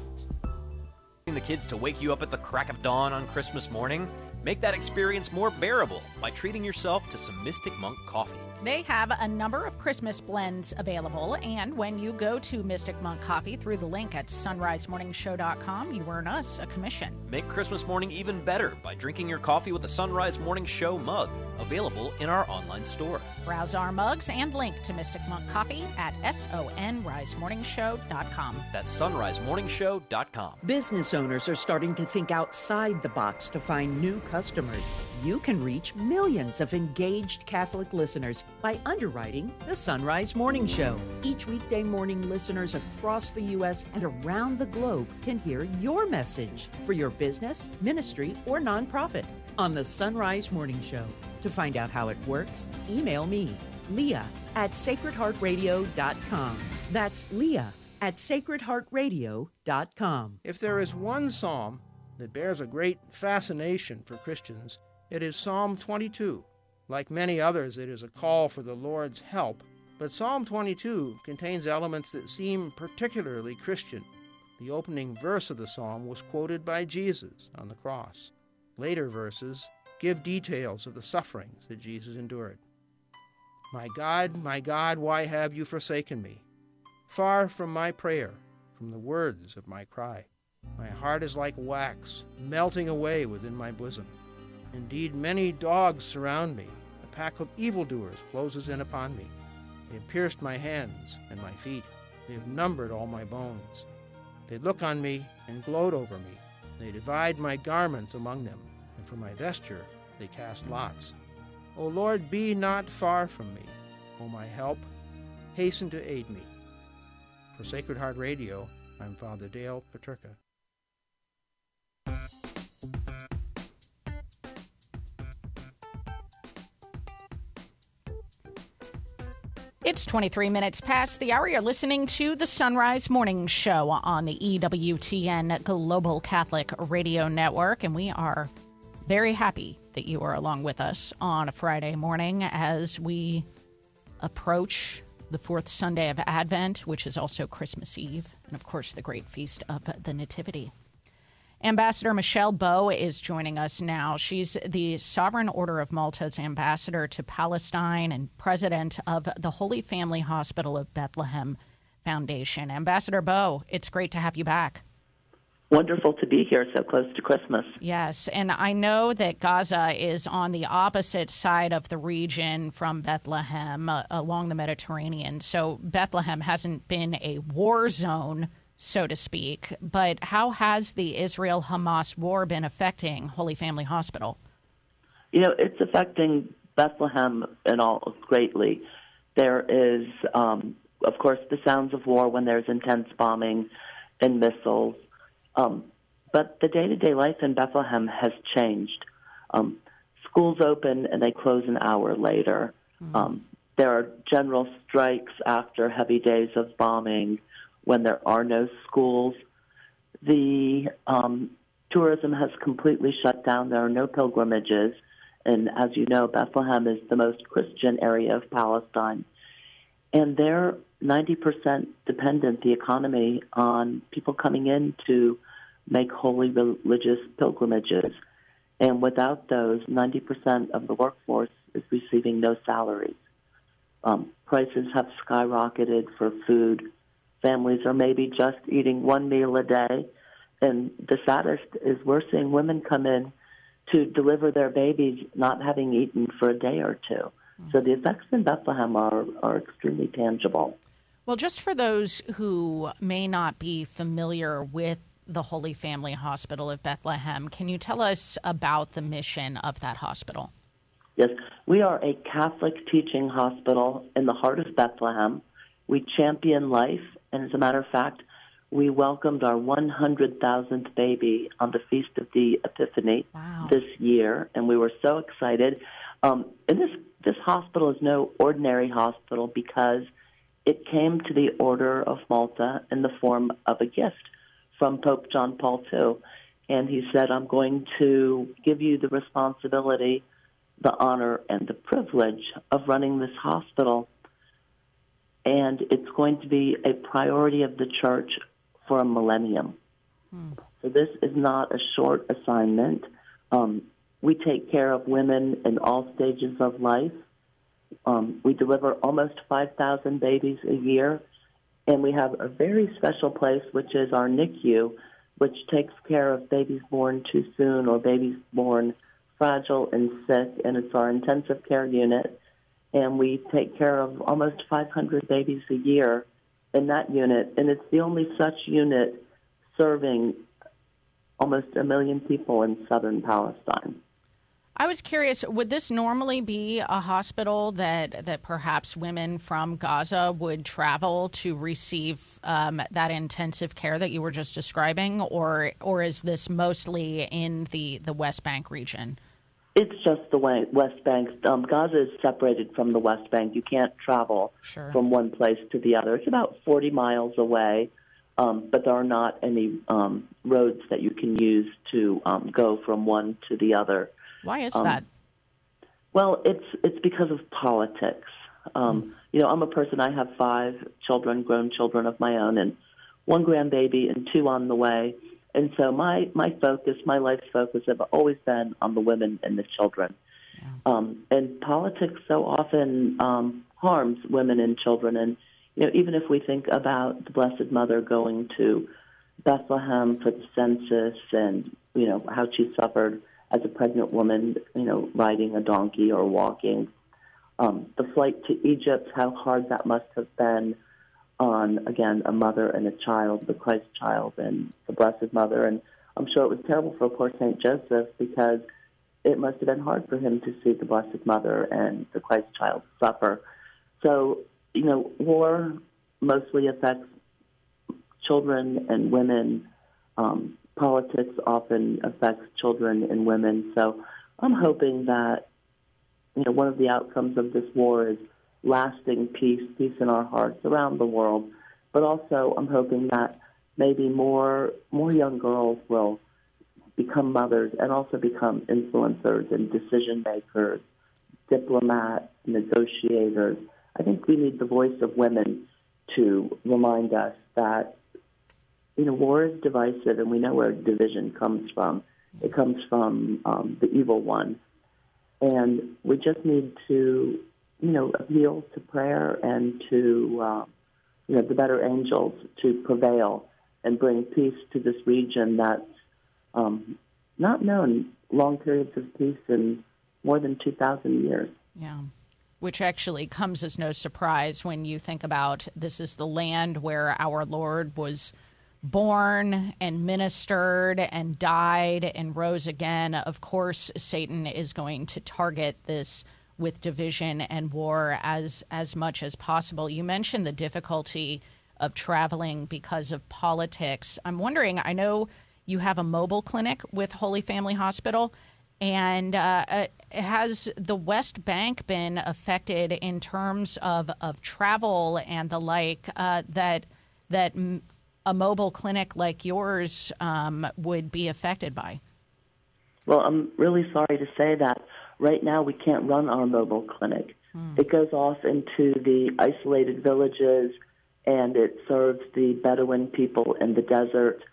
S2: The kids to wake you up at the crack of dawn on Christmas morning? Make that experience more bearable by treating yourself to some Mystic Monk coffee.
S3: They have a number of Christmas blends available, and when you go to Mystic Monk Coffee through the link at sunrisemorningshow.com, you earn us a commission.
S2: Make Christmas morning even better by drinking your coffee with a Sunrise Morning Show mug, available in our online store.
S3: Browse our mugs and link to Mystic Monk Coffee at sunrisemorningshow.com.
S2: That's sunrisemorningshow.com.
S14: Business owners are starting to think outside the box to find new customers. You can reach millions of engaged Catholic listeners by underwriting the Sunrise Morning Show. Each weekday morning, listeners across the U.S. and around the globe can hear your message for your business, ministry, or nonprofit on the Sunrise Morning Show. To find out how it works, email me, Leah at sacredheartradio.com. That's Leah at sacredheartradio.com.
S29: If there is one psalm
S30: that bears a great fascination for Christians, it is Psalm 22. Like many others, it is a call for the Lord's help, but Psalm 22 contains elements that seem particularly Christian. The opening verse of the psalm was quoted by Jesus on the cross. Later verses give details of the sufferings that Jesus endured. My God, my God, why have you forsaken me? Far from my prayer, from the words of my cry. My heart is like wax, melting away within my bosom. Indeed, many dogs surround me. A pack of evildoers closes in upon me. They have pierced my hands and my feet. They have numbered all my bones. They look on me and gloat over me. They divide my garments among them, and for my vesture they cast lots. O Lord, be not far from me. O my help, hasten to aid me. For Sacred Heart Radio, I'm Father Dale Paterka.
S3: It's 23 minutes past the hour. You're listening to the Sunrise Morning Show on the EWTN Global Catholic Radio Network, and we are very happy that you are along with us on a Friday morning as we approach the fourth Sunday of Advent, which is also Christmas Eve, and of course, the great feast of the Nativity. Ambassador Michele Bowe is joining us now. She's the Sovereign Order of Malta's ambassador to Palestine and president of the Holy Family Hospital of Bethlehem Foundation. Ambassador Bowe, it's great to have you back.
S31: Wonderful to be here so close to Christmas.
S3: Yes, and I know that Gaza is on the opposite side of the region from Bethlehem uh, along the Mediterranean. So Bethlehem hasn't been a war zone so to speak. But how has the Israel Hamas war been affecting Holy Family Hospital?
S31: You know, it's affecting Bethlehem and all greatly. There is, um, of course, the sounds of war when there's intense bombing and missiles. Um, but the day to day life in Bethlehem has changed. Um, schools open and they close an hour later. Mm-hmm. there are general strikes after heavy days of bombing when there are no schools. The um, tourism has completely shut down. There are no pilgrimages. And as you know, Bethlehem is the most Christian area of Palestine. And they're 90% dependent, the economy, on people coming in to make holy religious pilgrimages. And without those, 90% of the workforce is receiving no salaries. Um, prices have skyrocketed for food families are maybe just eating one meal a day. And the saddest is we're seeing women come in to deliver their babies not having eaten for a day or 2 mm-hmm. So the effects in Bethlehem are, are extremely tangible.
S3: Well, just for those who may not be familiar with the Holy Family Hospital of Bethlehem, can you tell us about the mission of that hospital?
S31: Yes, we are a Catholic teaching hospital in the heart of Bethlehem. We champion life and as a matter of fact, we welcomed our 100,000th baby on the Feast of the Epiphany wow. this year, and we were so excited. Um, and this this hospital is no ordinary hospital because it came to the Order of Malta in the form of a gift from Pope John Paul II, and he said, "I'm going to give you the responsibility, the honor, and the privilege of running this hospital." And it's going to be a priority of the church for a millennium. Hmm. So this is not a short assignment. Um, we take care of women in all stages of life. Um, we deliver almost 5,000 babies a year, and we have a very special place, which is our NICU, which takes care of babies born too soon or babies born fragile and sick, and it's our intensive care unit and we take care of almost 500 babies a year in that unit, and it's the only such unit serving almost a million people in southern Palestine.
S3: I was curious, would this normally be a hospital that, that perhaps women from Gaza would travel to receive um, that intensive care that you were just describing, or or is this mostly in the, the West Bank region?
S31: It's just the way West Bank. Um, Gaza is separated from the West Bank. You can't travel
S3: sure.
S31: from one place to the other. It's about 40 miles away. um, but there are not any um, roads that you can use to um, go from one to the other.
S3: Why is um, that?
S31: Well, it's it's because of politics. Um, you know, I'm a person. I have five children, grown children of my own, and one grandbaby and two on the way. And so my my focus, my life's focus, have always been on the women and the children. Yeah. Um, and politics so often um, harms women and children. And you know, even if we think about the Blessed Mother going to Bethlehem for the census, and you know how she suffered as a pregnant woman, you know, riding a donkey or walking. Um, the flight to Egypt, how hard that must have been on, again, a mother and a child, the Christ child and the Blessed Mother. And I'm sure it was terrible for poor St. Joseph because it must have been hard for him to see the Blessed Mother and the Christ child suffer. So, you know, war mostly affects children and women. Um, politics often affects children and women. So I'm hoping that you know one of the outcomes of this war is lasting peace, peace in our hearts around the world. But also, I'm hoping that maybe more more young girls will become mothers and also become influencers and decision makers, diplomats, negotiators. I think we need the voice of women to remind us that you know, war is divisive, and we know where division comes from. It comes from um, the evil one. And we just need to, you know, appeal to prayer and to, uh, you know, the better angels to prevail and bring peace to this region that's um, not known long periods of peace in more than 2,000 years.
S3: Yeah which actually comes as no surprise when you think about this is the land where our Lord was born and ministered and died and rose again, of course, Satan is going to target this with division and war as as much as possible. You mentioned the difficulty of traveling because of politics. I'm wondering. I know you have a mobile clinic with Holy Family Hospital. And uh, uh has the West Bank been affected in terms of, of travel and the like uh, that that a mobile clinic like yours um, would be affected by?
S31: Well, I'm really sorry to say that right now we can't run our mobile clinic. Hmm. It goes off into the isolated villages and it serves the Bedouin people in the desert.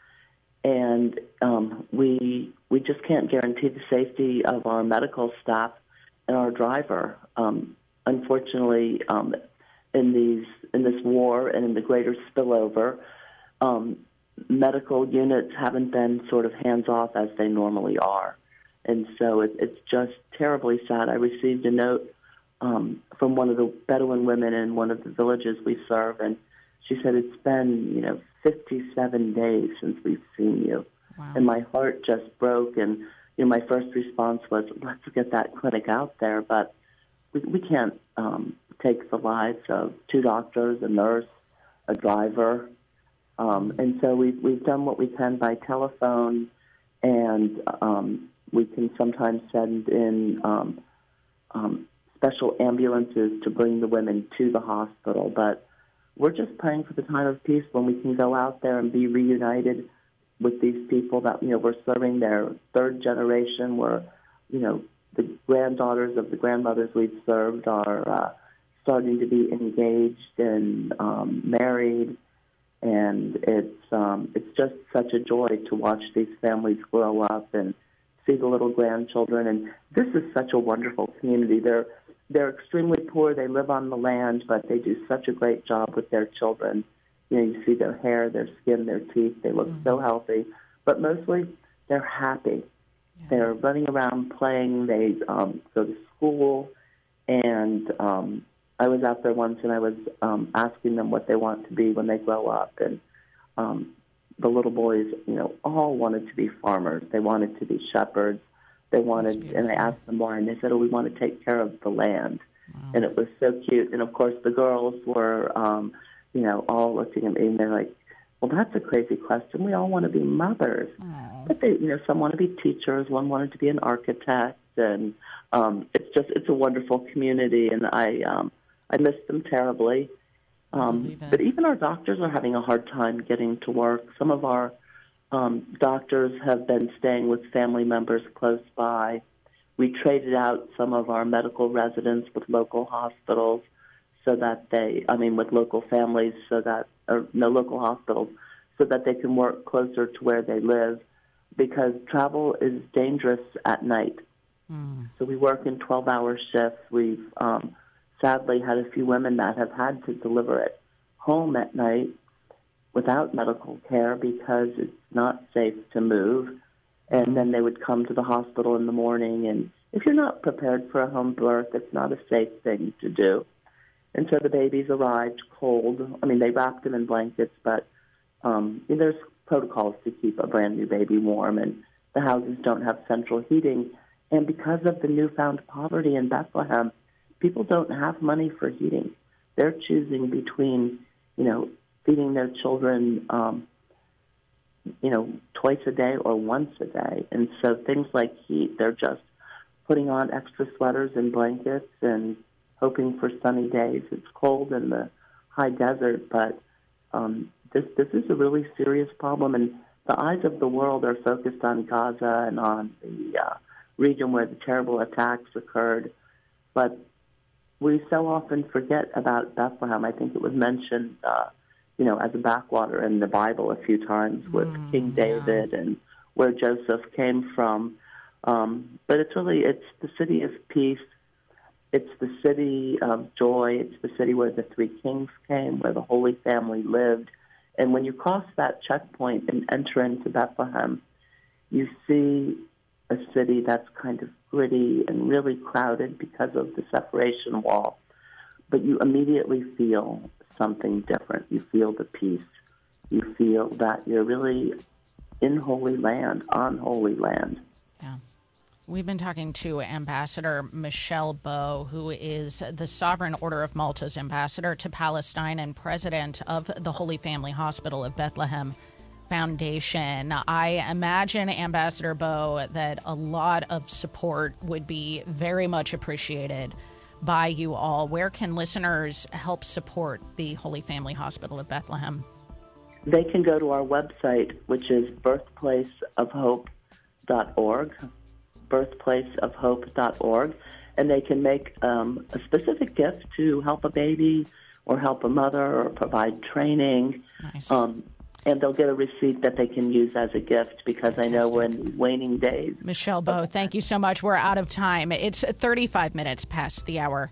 S31: And um, we we just can't guarantee the safety of our medical staff and our driver. Um, unfortunately, um, in these in this war and in the greater spillover, um, medical units haven't been sort of hands off as they normally are. And so it, it's just terribly sad. I received a note um, from one of the Bedouin women in one of the villages we serve, and she said, It's been, you know, 57 days since we've seen you. Wow. And my heart just broke. And, you know, my first response was, Let's get that clinic out there. But we, we can't um, take the lives of two doctors, a nurse, a driver, um, and so we've, we've done what we can by telephone, and um, we can sometimes send in um, um, special ambulances to bring the women to the hospital. But we're just praying for the time of peace when we can go out there and be reunited with these people that you know we're serving their third generation. We're you know the granddaughters of the grandmothers we've served are uh, starting to be engaged and um, married and it's um, it's just such a joy to watch these families grow up and see the little grandchildren. And this is such a wonderful community. They're they're extremely poor. They live on the land, but they do such a great job with their children. You know, you see their hair, their skin, their teeth. They look mm-hmm. so healthy, but mostly they're happy. Yeah. They're running around playing. They um, go to school, and um, I was out there once and I was um, asking them what they want to be when they grow up, and um, the little boys, you know, all wanted to be farmers. They wanted to be shepherds. They wanted, and I asked them why, and they said, "Oh, we want to take care of the land." Wow. And it was so cute. And of course, the girls were, um, you know, all looking at me and they're like, "Well, that's a crazy question. We all want to be mothers, but they, you know, some want to be teachers. One wanted to be an architect, and um, it's just, it's a wonderful community. And I, um, I miss them terribly. Um, but even our doctors are having a hard time getting to work. Some of our um, doctors have been staying with family members close by. We traded out some of our medical residents with local hospitals so that they, I mean, with local families so that, or no local hospitals, so that they can work closer to where they live because travel is dangerous at night. Mm. So we work in 12 hour shifts. We've um, sadly had a few women that have had to deliver at home at night without medical care because it's not safe to move. And then they would come to the hospital in the morning. And if you're not prepared for a home birth, it's not a safe thing to do. And so the babies arrived cold. I mean, they wrapped them in blankets, but um, there's protocols to keep a brand new baby warm, and the houses don't have central heating. And because of the newfound poverty in Bethlehem, people don't have money for heating. They're choosing between, you know, feeding their children, um, you know, twice a day or once a day. And so things like heat, they're just putting on extra sweaters and blankets and hoping for sunny days. It's cold in the high desert, but um, this this is a really serious problem, and the eyes of the world are focused on Gaza and on the uh, region where the terrible attacks occurred. But we so often forget about Bethlehem. I think it was mentioned, uh, you know, as a backwater in the Bible a few times with mm, King David yeah. and where Joseph came from. Um, but it's really it's the city of peace. It's the city of joy. It's the city where the three kings came, where the Holy Family lived. And when you cross that checkpoint and enter into Bethlehem, you see a city that's kind of gritty and really crowded because of the separation wall, but you immediately feel something different. You feel the peace. You feel that you're really in Holy Land, on Holy Land.
S3: Yeah. We've been talking to Ambassador Michele Bowe, who is the Sovereign Order of Malta's ambassador to Palestine and president of the Holy Family Hospital of Bethlehem. Foundation. I imagine, Ambassador Bowe, that a lot of support would be very much appreciated by you all. Where can listeners help support the Holy Family Hospital of Bethlehem?
S31: They can go to our website, which is birthplaceofhope.org, birthplaceofhope.org, and they can make um, a specific gift to help a baby or help a mother or provide training. Nice. Um, and they'll get a receipt that they can use as a gift because Fantastic. I know we're in waning days.
S3: Michele Bowe, thank you so much. We're out of time. It's 35 minutes past the hour.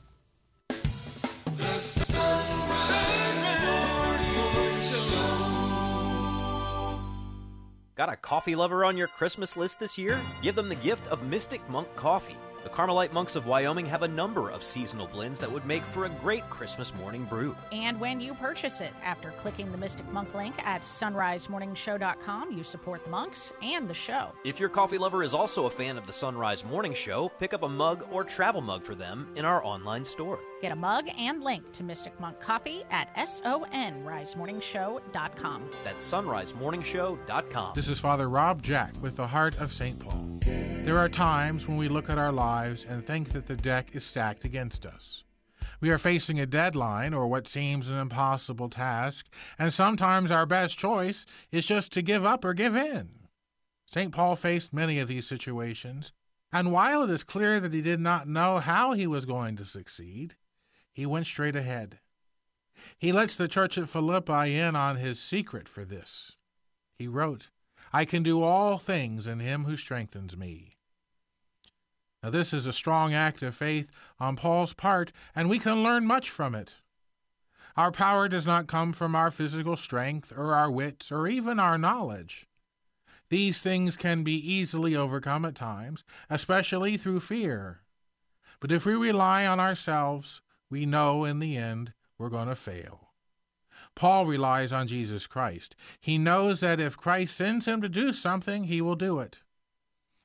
S2: Got a coffee lover on your Christmas list this year? Give them the gift of Mystic Monk Coffee. The Carmelite monks of Wyoming have a number of seasonal blends that would make for a great Christmas morning brew.
S3: And when you purchase it, after clicking the Mystic Monk link at sunrisemorningshow.com, you support the monks and the show.
S2: If your coffee lover is also a fan of the Sunrise Morning Show, pick up a mug or travel mug for them in our online store.
S3: Get a mug and link to Mystic Monk Coffee at sunrisemorningshow.com.
S2: That's sunrisemorningshow.com.
S32: This is Father Rob Jack with the Heart of St. Paul. There are times when we look at our lives and think that the deck is stacked against us. We are facing a deadline or what seems an impossible task, and sometimes our best choice is just to give up or give in. St. Paul faced many of these situations, and while it is clear that he did not know how he was going to succeed, he went straight ahead. He lets the church at Philippi in on his secret for this. He wrote, I can do all things in him who strengthens me. Now, this is a strong act of faith on Paul's part, and we can learn much from it. Our power does not come from our physical strength or our wits or even our knowledge. These things can be easily overcome at times, especially through fear. But if we rely on ourselves, we know in the end we're going to fail. Paul relies on Jesus Christ. He knows that if Christ sends him to do something, he will do it.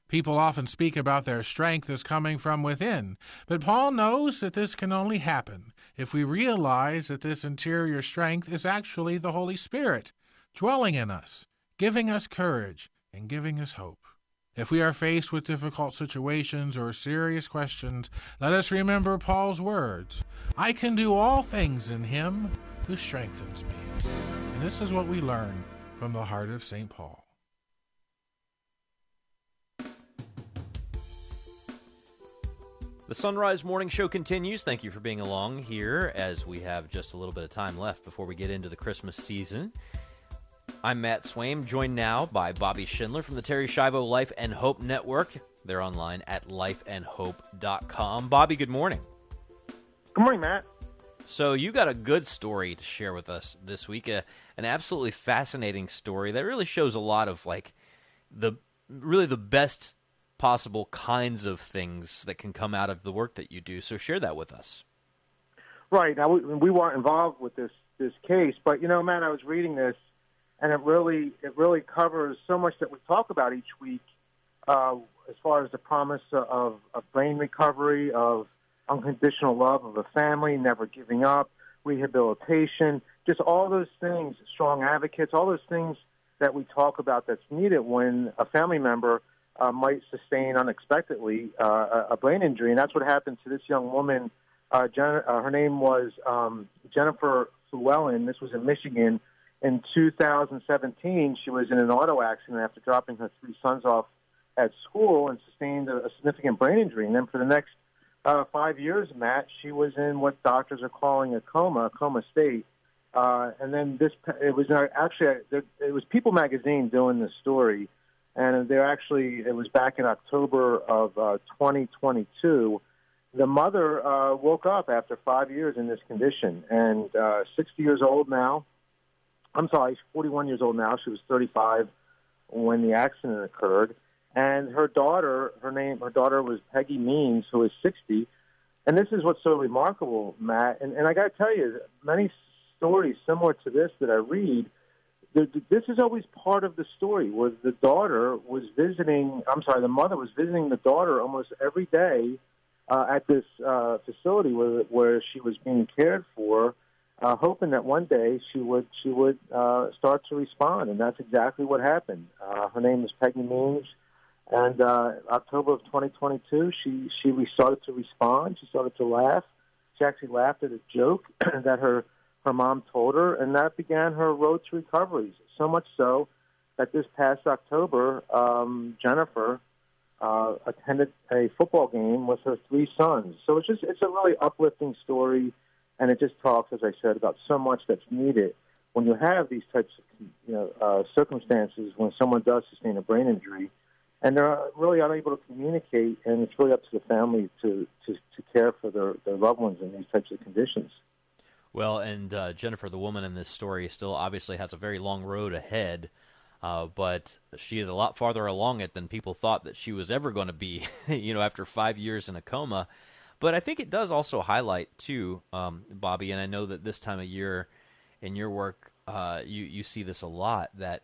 S32: People often speak about their strength as coming from within, but Paul knows that this can only happen if we realize that this interior strength is actually the Holy Spirit dwelling in us, giving us courage and giving us hope. If we are faced with difficult situations or serious questions, let us remember Paul's words I can do all things in him who strengthens me. And this is what we learn from the heart of St. Paul.
S2: The Sunrise Morning Show continues. Thank you for being along here as we have just a little bit of time left before we get into the Christmas season. I'm Matt Swaim, joined now by Bobby Schindler from the Terri Schiavo Life and Hope Network. They're online at lifeandhope.com. Bobby, good morning.
S33: Good morning, Matt.
S2: So, you got a good story to share with us this week, uh, an absolutely fascinating story that really shows a lot of like the really the best possible kinds of things that can come out of the work that you do. So share that with us.
S33: Right now, we, we weren't involved with this this case, but you know, Matt, I was reading this, and it really it really covers so much that we talk about each week, uh, as far as the promise of, of brain recovery, of unconditional love of a family, never giving up, rehabilitation, just all those things, strong advocates, all those things that we talk about that's needed when a family member uh, might sustain unexpectedly uh, a brain injury, and that's what happened to this young woman. Uh, Jen- uh, her name was um, Jennifer Flewellen. This was in Michigan. In 2017, she was in an auto accident after dropping her three sons off at school and sustained a, a significant brain injury. And then for the next uh, five years, Matt, she was in what doctors are calling a coma, a coma state. Uh, and then this, it was uh, actually, it was People Magazine doing this story and they're actually it was back in October of uh, 2022. The mother uh, woke up after five years in this condition, and uh, 60 years old now. I'm sorry, 41 years old now. She was 35 when the accident occurred, and her daughter, her name, her daughter was Peggy Means, who is 60. And this is what's so remarkable, Matt. And, and I got to tell you, many stories similar to this that I read this is always part of the story where the daughter was visiting i'm sorry the mother was visiting the daughter almost every day uh, at this uh, facility where where she was being cared for uh, hoping that one day she would she would uh, start to respond. And that's exactly what happened. Uh, her name is Peggy Means. And uh, October of 2022 she she started to respond. She started to laugh. She actually laughed at a joke that her her mom told her, and that began her road to recovery. So much so that this past October, um, Jennifer uh, attended a football game with her three sons. So it's just it's a really uplifting story, and it just talks, as I said, about so much that's needed when you have these types of you know uh, circumstances when someone does sustain a brain injury. And they're really unable to communicate, and it's really up to the family to, to, to care for their, their loved ones in these types of conditions.
S2: Well, and uh, Jennifer, the woman in this story, still obviously has a very long road ahead, uh, but she is a lot farther along it than people thought that she was ever going to be. you know, after five years in a coma. But I think it does also highlight too, um, Bobby, and I know that this time of year in your work, uh, you you see this a lot that.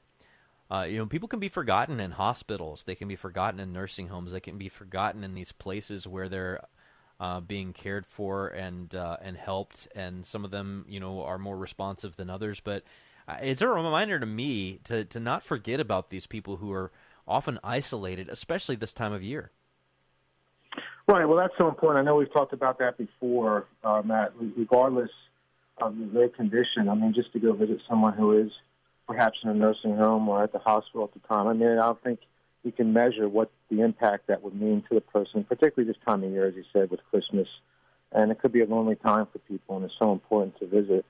S2: Uh, you know, people can be forgotten in hospitals. They can be forgotten in nursing homes. They can be forgotten in these places where they're uh, being cared for and uh, and helped, and some of them, you know, are more responsive than others. But uh, it's a reminder to me to to not forget about these people who are often isolated, especially this time of year.
S33: Right. Well, that's so important. I know we've talked about that before, uh, Matt. Regardless of their condition, I mean, just to go visit someone who is perhaps in a nursing home or at the hospital at the time. I mean, I don't think we can measure what the impact that would mean to the person, particularly this time of year, as you said, with Christmas. And it could be a lonely time for people, and it's so important to visit.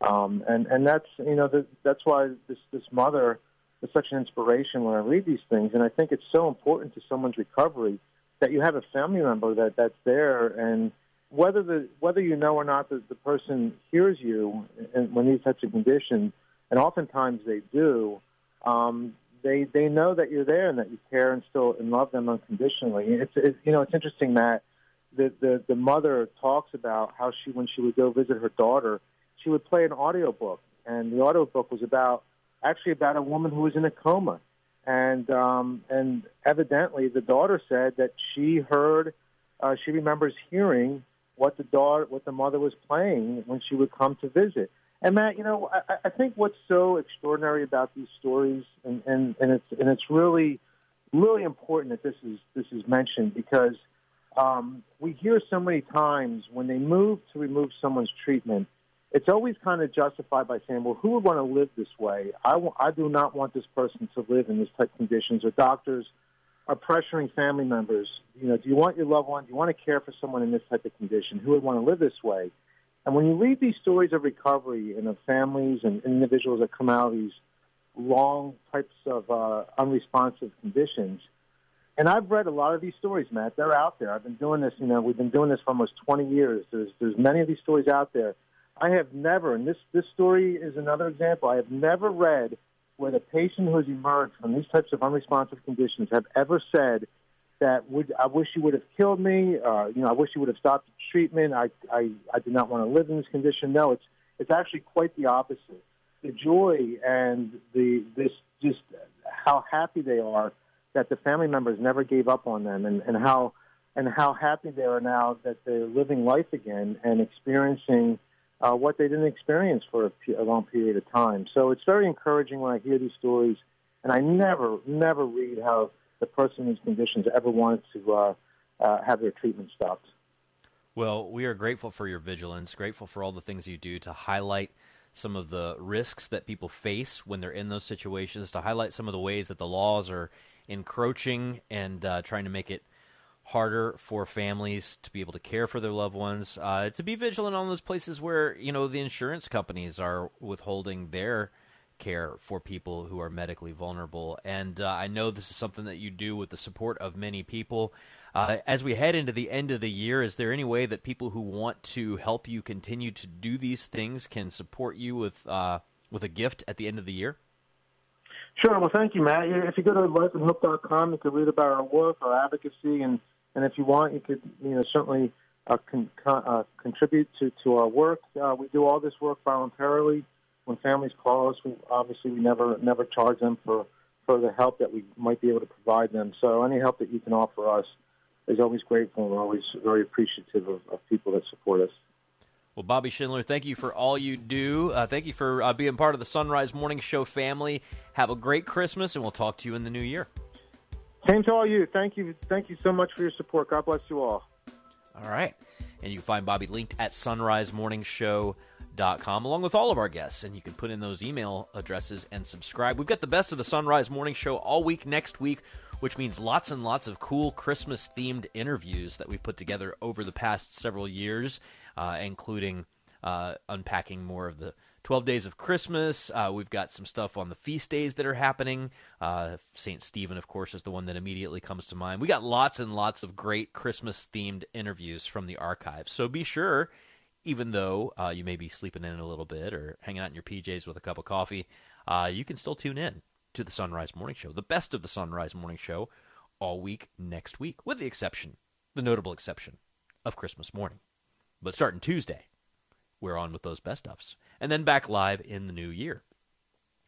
S33: Um, and and that's you know the, that's why this this mother is such an inspiration when I read these things, and I think it's so important to someone's recovery that you have a family member that that's there, and whether the whether you know or not that the person hears you when these types of conditions, and oftentimes they do. Um, they they know that you're there and that you care and still and love them unconditionally. It's, it's you know it's interesting that the, the the mother talks about how she when she would go visit her daughter, she would play an audio book, and the audio book was about actually about a woman who was in a coma, and um, and evidently the daughter said that she heard, uh, she remembers hearing what the daughter what the mother was playing when she would come to visit. And Matt, you know, I, I think what's so extraordinary about these stories, and, and, and it's and it's really, really important that this is this is mentioned because um, we hear so many times when they move to remove someone's treatment, it's always kind of justified by saying, well, who would want to live this way? I, w- I do not want this person to live in this type of conditions. Or doctors are pressuring family members. You know, do you want your loved one? Do you want to care for someone in this type of condition? Who would want to live this way? And when you read these stories of recovery and of families and individuals that come out of these long types of uh, unresponsive conditions, and I've read a lot of these stories, Matt. They're out there. I've been doing this. You know, we've been doing this for almost 20 years. There's there's many of these stories out there. I have never, and this this story is another example. I have never read where the patient who has emerged from these types of unresponsive conditions have ever said that would I wish you would have killed me. Uh, you know, I wish you would have stopped treatment. I, I I did not want to live in this condition. No, it's it's actually quite the opposite. The joy and the this just how happy they are that the family members never gave up on them, and, and how and how happy they are now that they're living life again and experiencing uh, what they didn't experience for a, long period of time. So it's very encouraging when I hear these stories, and I never never read how the person in these conditions ever wanted to uh, uh, have their treatment stopped.
S2: Well, we are grateful for your vigilance, grateful for all the things you do to highlight some of the risks that people face when they're in those situations, to highlight some of the ways that the laws are encroaching and uh, trying to make it harder for families to be able to care for their loved ones, uh, to be vigilant on those places where you know the insurance companies are withholding their care for people who are medically vulnerable. And uh, I know this is something that you do with the support of many people. Uh, as we head into the end of the year, is there any way that people who want to help you continue to do these things can support you with uh, with a gift at the end of the year?
S33: Sure. Well, thank you, Matt. If you go to lifeandhope.com, you can read about our work, our advocacy, and, and if you want, you could you know certainly uh, con- uh, contribute to, to our work. Uh, we do all this work voluntarily. When families call us, we obviously we never never charge them for for the help that we might be able to provide them. So any help that you can offer us is always grateful, and we're always very appreciative of, of people that support us.
S2: Well, Bobby Schindler, thank you for all you do. Uh, thank you for uh, being part of the Sunrise Morning Show family. Have a great Christmas, and we'll talk to you in the new year.
S33: Same to all you. Thank you. Thank you so much for your support. God bless you all.
S2: All right. And you can find Bobby linked at sunrisemorningshow.com along with all of our guests. And you can put in those email addresses and subscribe. We've got the best of the Sunrise Morning Show all week next week, which means lots and lots of cool Christmas themed interviews that we've put together over the past several years uh, including uh, unpacking more of the 12 days of Christmas. Uh, we've got some stuff on the feast days that are happening. Uh, St. Stephen, of course, is the one that immediately comes to mind. We got lots and lots of great Christmas themed interviews from the archives. So be sure, even though uh, you may be sleeping in a little bit or hanging out in your PJs with a cup of coffee, uh, you can still tune in to the Sunrise Morning Show, the best of the Sunrise Morning Show, all week next week, with the exception, the notable exception, of Christmas morning. But starting Tuesday, we're on with those best ofs. And then back live in the new year.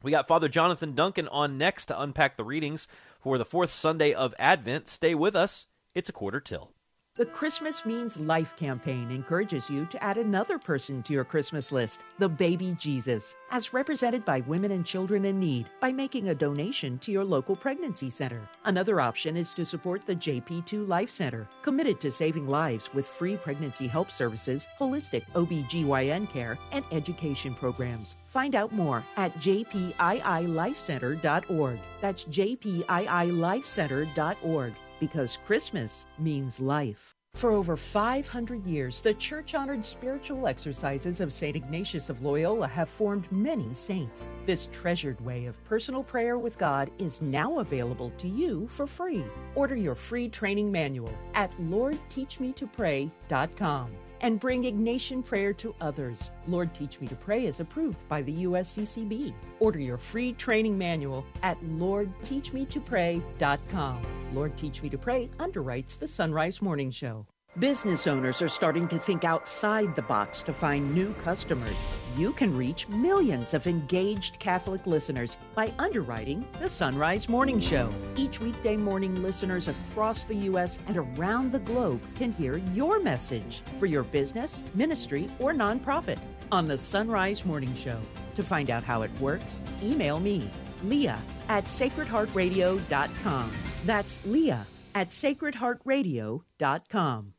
S2: We got Father Jonathan Duncan on next to unpack the readings for the fourth Sunday of Advent. Stay with us. It's a quarter till.
S14: The Christmas Means Life campaign encourages you to add another person to your Christmas list, the baby Jesus, as represented by women and children in need by making a donation to your local pregnancy center. Another option is to support the JP2 Life Center, committed to saving lives with free pregnancy help services, holistic OB/GYN care, and education programs. Find out more at jpiilifecenter.org. That's jpiilifecenter.org because Christmas means life. For over 500 years, the church honored spiritual exercises of St. Ignatius of Loyola have formed many saints. This treasured way of personal prayer with God is now available to you for free. Order your free training manual at LordTeachMeToPray.com and bring Ignatian prayer to others. Lord Teach Me to Pray is approved by the USCCB. Order your free training manual at LordTeachMeToPray.com. Lord Teach Me to Pray underwrites the Sunrise Morning Show. Business owners are starting to think outside the box to find new customers. You can reach millions of engaged Catholic listeners by underwriting the Sunrise Morning Show. Each weekday morning, listeners across the U.S. and around the globe can hear your message for your business, ministry, or nonprofit on the Sunrise Morning Show. To find out how it works, email me, Leah at sacredheartradio.com. That's Leah at sacredheartradio.com.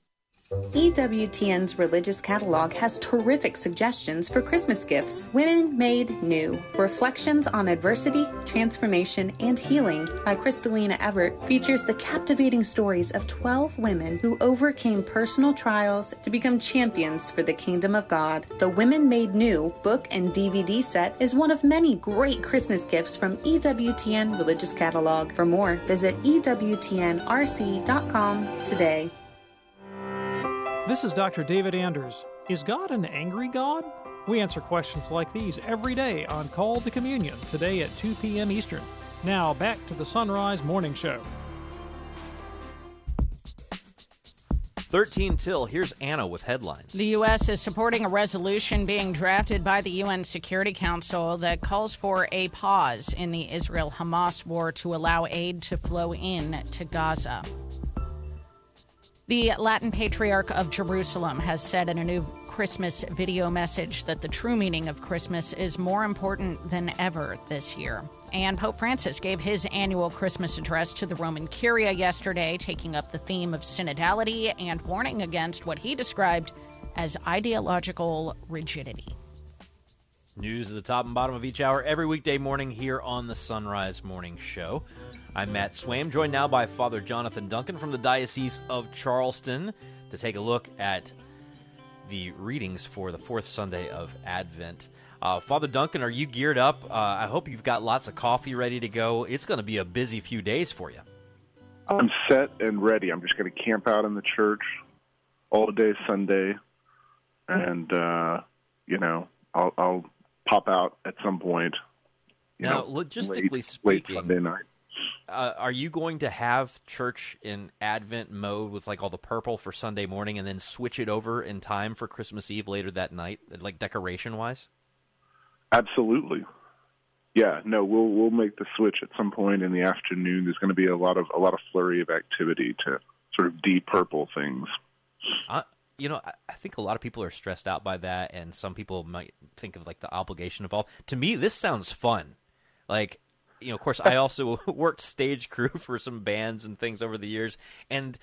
S34: EWTN's religious catalog has terrific suggestions for Christmas gifts. Women Made New Reflections on Adversity, Transformation, and Healing by Crystalina Evert features the captivating stories of 12 women who overcame personal trials to become champions for the kingdom of God. The Women Made New book and DVD set is one of many great Christmas gifts from EWTN Religious Catalog. For more, visit EWTNRC.com today.
S22: This is Dr. David Anders. Is God an angry God? We answer questions like these every day on Call to Communion, today at 2 p.m. Eastern. Now, back to the Sunrise Morning Show.
S2: 13 till, here's Anna with headlines.
S3: The U.S. is supporting a resolution being drafted by the UN Security Council that calls for a pause in the Israel Hamas war to allow aid to flow in to Gaza. The Latin Patriarch of Jerusalem has said in a new Christmas video message that the true meaning of Christmas is more important than ever this year. And Pope Francis gave his annual Christmas address to the Roman Curia yesterday, taking up the theme of synodality and warning against what he described as ideological rigidity.
S2: News at the top and bottom of each hour every weekday morning here on the Sunrise Morning Show. I'm Matt Swaim, joined now by Father Jonathan Duncan from the Diocese of Charleston to take a look at the readings for the fourth Sunday of Advent. Uh, Father Duncan, are you geared up? Uh, I hope you've got lots of coffee ready to go. It's going to be a busy few days for you.
S35: I'm set and ready. I'm just going to camp out in the church all day Sunday, and uh, you know, I'll, I'll pop out at some point.
S2: now,
S35: know,
S2: logistically
S35: late,
S2: speaking,
S35: late Sunday night
S2: uh, are you going to have church in Advent mode with like all the purple for Sunday morning, and then switch it over in time for Christmas Eve later that night, like decoration wise?
S35: Absolutely. Yeah, no, we'll we'll make the switch at some point in the afternoon. There's going to be a lot of a lot of flurry of activity to sort of de-purple things.
S2: Uh, you know, I, think a lot of people are stressed out by that, and some people might think of like the obligation involved. To me, this sounds fun. Like you know, of course, I also worked stage crew for some bands and things over the years, and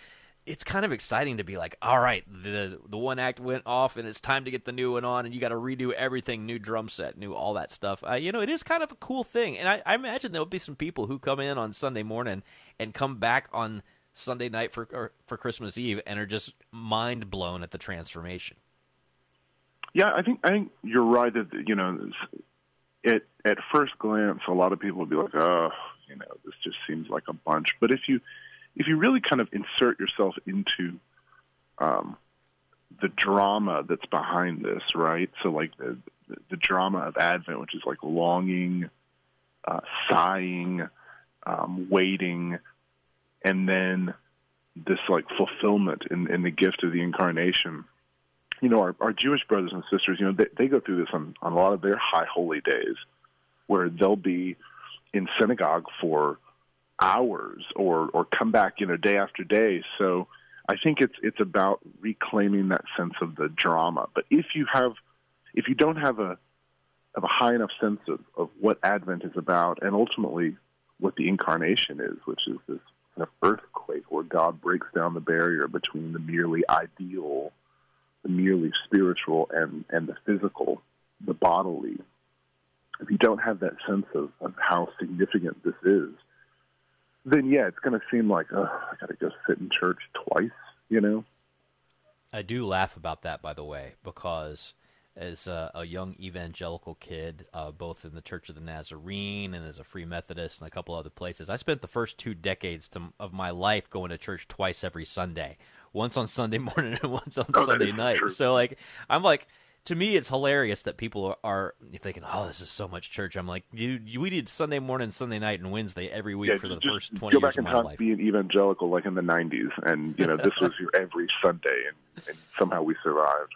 S2: it's kind of exciting to be like, all right, the the one act went off, and it's time to get the new one on, and you got to redo everything, new drum set, new all that stuff. Uh, you know, it is kind of a cool thing, and I, I imagine there'll be some people who come in on Sunday morning and come back on Sunday night for for Christmas Eve and are just mind blown at the transformation.
S35: Yeah, I think I think you're right that you know at at first glance, a lot of people would be like, "Oh, you know, this just seems like a bunch." But if you if you really kind of insert yourself into um, the drama that's behind this, right? So like the the, the drama of Advent, which is like longing, uh, sighing, um, waiting, and then this like fulfillment in, in the gift of the incarnation you know, our, our Jewish brothers and sisters, you know, they, they go through this on, on a lot of their high holy days where they'll be in synagogue for hours or, or come back, you know, day after day. So I think it's, it's about reclaiming that sense of the drama. But if you have, if you don't have a, have a high enough sense of, of what Advent is about and ultimately what the incarnation is, which is this kind of earthquake where God breaks down the barrier between the merely ideal the merely spiritual and, and the physical, the bodily, if you don't have that sense of, of how significant this is, then yeah, it's going to seem like, oh, I got to go sit in church twice, you know?
S2: I do laugh about that, by the way, because as a, a young evangelical kid, uh, both in the Church of the Nazarene and as a Free Methodist and a couple other places, I spent the first two decades to, of my life going to church twice every Sunday, once on Sunday morning and once on oh, Sunday night. True. So like I'm like to me it's hilarious that people are, thinking, "Oh, this is so much church." I'm like, "You, you we did Sunday morning, Sunday night, and Wednesday every week
S35: yeah,
S2: for the first 20
S35: go
S2: years
S35: back
S2: of my life."
S35: Be an evangelical like in the '90s, and you know this was your every Sunday, and, and somehow we survived.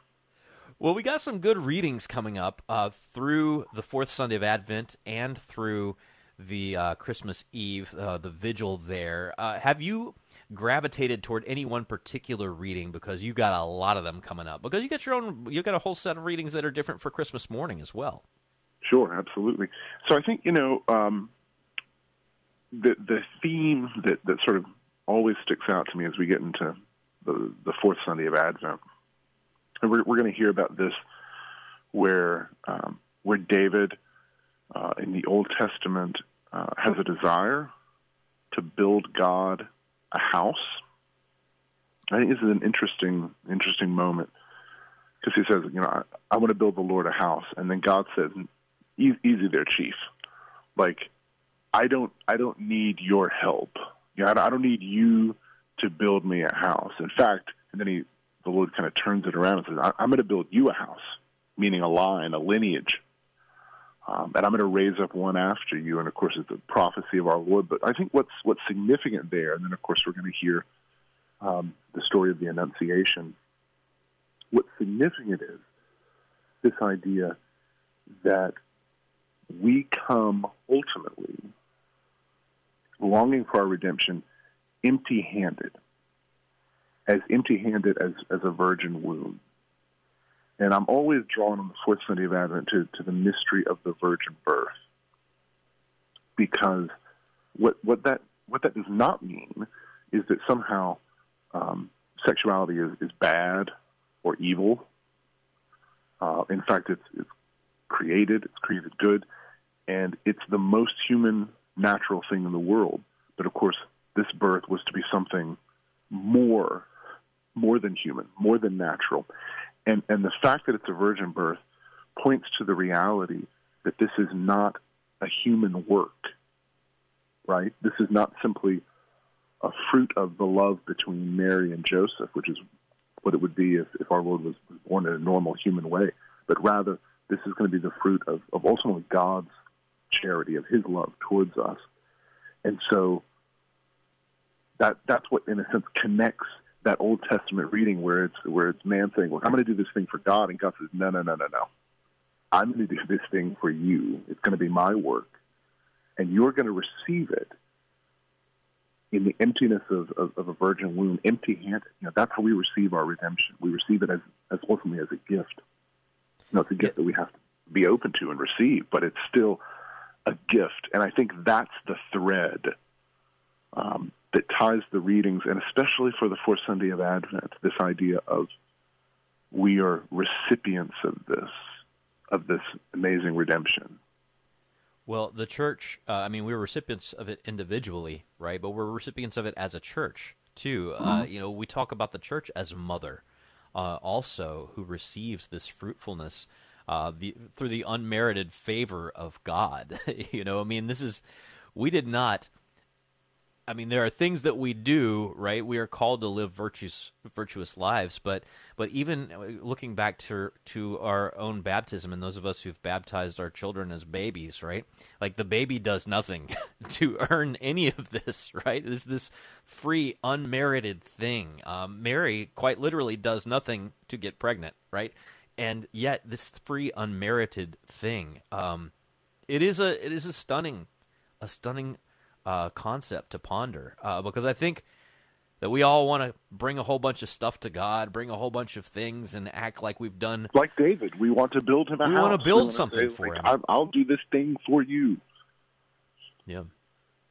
S2: Well, we got some good readings coming up uh, through the fourth Sunday of Advent and through the uh, Christmas Eve, uh, the vigil there. Uh, have you gravitated toward any one particular reading because you got a lot of them coming up because you got your own you got a whole set of readings that are different for Christmas morning as well.
S35: Sure, absolutely. So I think you know um, the the theme that that sort of always sticks out to me as we get into the, the fourth Sunday of Advent. And we're, we're going to hear about this where um, where David uh, in the Old Testament uh, has a desire to build God a house. I think this is an interesting interesting moment because he says, you know, I, I want to build the Lord a house, and then God says, e- "Easy there, chief. Like, I don't I don't need your help. You know, I don't need you to build me a house. In fact, and then he the Lord kind of turns it around and says, I'm going to build you a house, meaning a line, a lineage. Um, and I'm going to raise up one after you. And of course, it's a prophecy of our Lord. But I think what's what's significant there, and then of course we're going to hear um, the story of the Annunciation. What's significant is this idea that we come ultimately longing for our redemption empty-handed as empty handed as, as a virgin womb. And I'm always drawn on the fourth Sunday of Advent to, to the mystery of the virgin birth. Because what, what, that, what that does not mean is that somehow um, sexuality is, is bad or evil. Uh, in fact, it's, it's created, it's created good, and it's the most human, natural thing in the world. But of course, this birth was to be something more more than human, more than natural. And, and the fact that it's a virgin birth points to the reality that this is not a human work, right? This is not simply a fruit of the love between Mary and Joseph, which is what it would be if, if our Lord was, born in a normal human way, but rather this is going to be the fruit of, of ultimately God's charity, of his love towards us. And so that that's what in a sense connects that Old Testament reading where it's where it's man saying, "Well, I'm going to do this thing for God," and God says, "No, no, no, no, no. I'm going to do this thing for you. It's going to be my work, and you're going to receive it in the emptiness of, of, of a virgin womb, empty-handed. You know, that's how we receive our redemption. We receive it as as ultimately as a gift. You know, it's a gift that we have to be open to and receive, but it's still a gift, and I think that's the thread um, that ties the readings, and especially for the fourth Sunday of Advent, this idea of we are recipients of this, of this amazing redemption.
S2: Well, the church, uh, I mean, we are recipients of it individually, right? But we're recipients of it as a church, too. Uh, mm-hmm. you know, we talk about the church as mother, uh, also, who receives this fruitfulness. Uh, the, through the unmerited favor of God, you know. I mean, this is we did not I mean, there are things that we do, right? We are called to live virtuous, virtuous lives, but but even looking back to to our own baptism and those of us who've baptized our children as babies, right? Like the baby does nothing to earn any of this, right? This this free, unmerited thing. Um, Mary quite literally does nothing to get pregnant, right? And yet, this free, unmerited thing, um, it is a it is a stunning, a stunning uh, concept to ponder uh, because I think that we all want to bring a whole bunch of stuff to God, bring a whole bunch of things, and act like we've done.
S35: Like David, we want to build him a
S2: we
S35: house.
S2: want to build something
S35: say,
S2: for
S35: like,
S2: him.
S35: I'll do this thing for you.
S2: Yeah,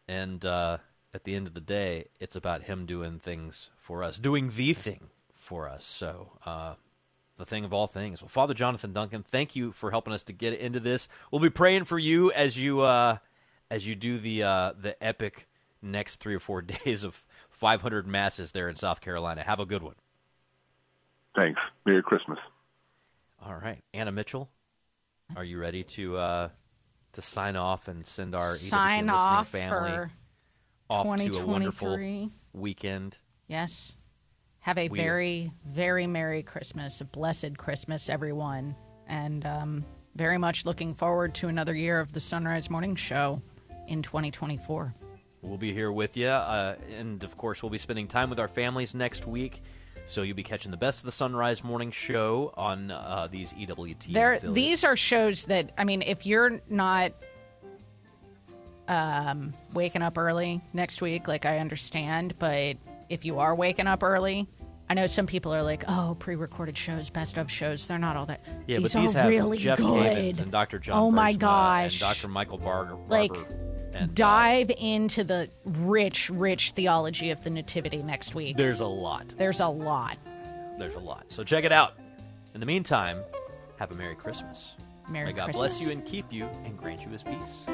S2: and uh, at the end of the day, it's about him doing things for us, doing the thing for us. So. Uh, the thing of all things. Well, Father Jonathan Duncan, thank you for helping us to get into this. We'll be praying for you as you uh, as you do the uh, the epic next three or four days of 500 masses there in South Carolina. Have a good one.
S35: Thanks. Merry Christmas.
S2: All right, Anna Mitchell, are you ready to uh, to sign off and send our
S3: sign off
S2: family off to a wonderful weekend?
S3: Yes. Have a we, very, very Merry Christmas, a blessed Christmas, everyone, and um, very much looking forward to another year of the Sunrise Morning Show in 2024.
S2: We'll be here with you. Uh, and of course, we'll be spending time with our families next week. So you'll be catching the best of the Sunrise Morning Show on uh, these EWT.
S3: There, these are shows that I mean, if you're not um, waking up early next week, like I understand, but if you are waking up early, I know some people are like, "Oh, pre-recorded shows, best of shows, they're not all that."
S2: Yeah,
S3: these
S2: but these
S3: are
S2: have
S3: really
S2: Jeff
S3: good.
S2: Cavins and Dr. John.
S3: Oh my gosh,
S2: and Dr. Michael Barber.
S3: Like
S2: And, uh,
S3: dive into the rich, rich theology of the Nativity next week.
S2: There's a lot.
S3: There's a lot.
S2: There's a lot. So check it out. In the meantime, have a Merry Christmas.
S3: Merry Christmas.
S2: May God
S3: Christmas.
S2: bless you and keep you and grant you his peace.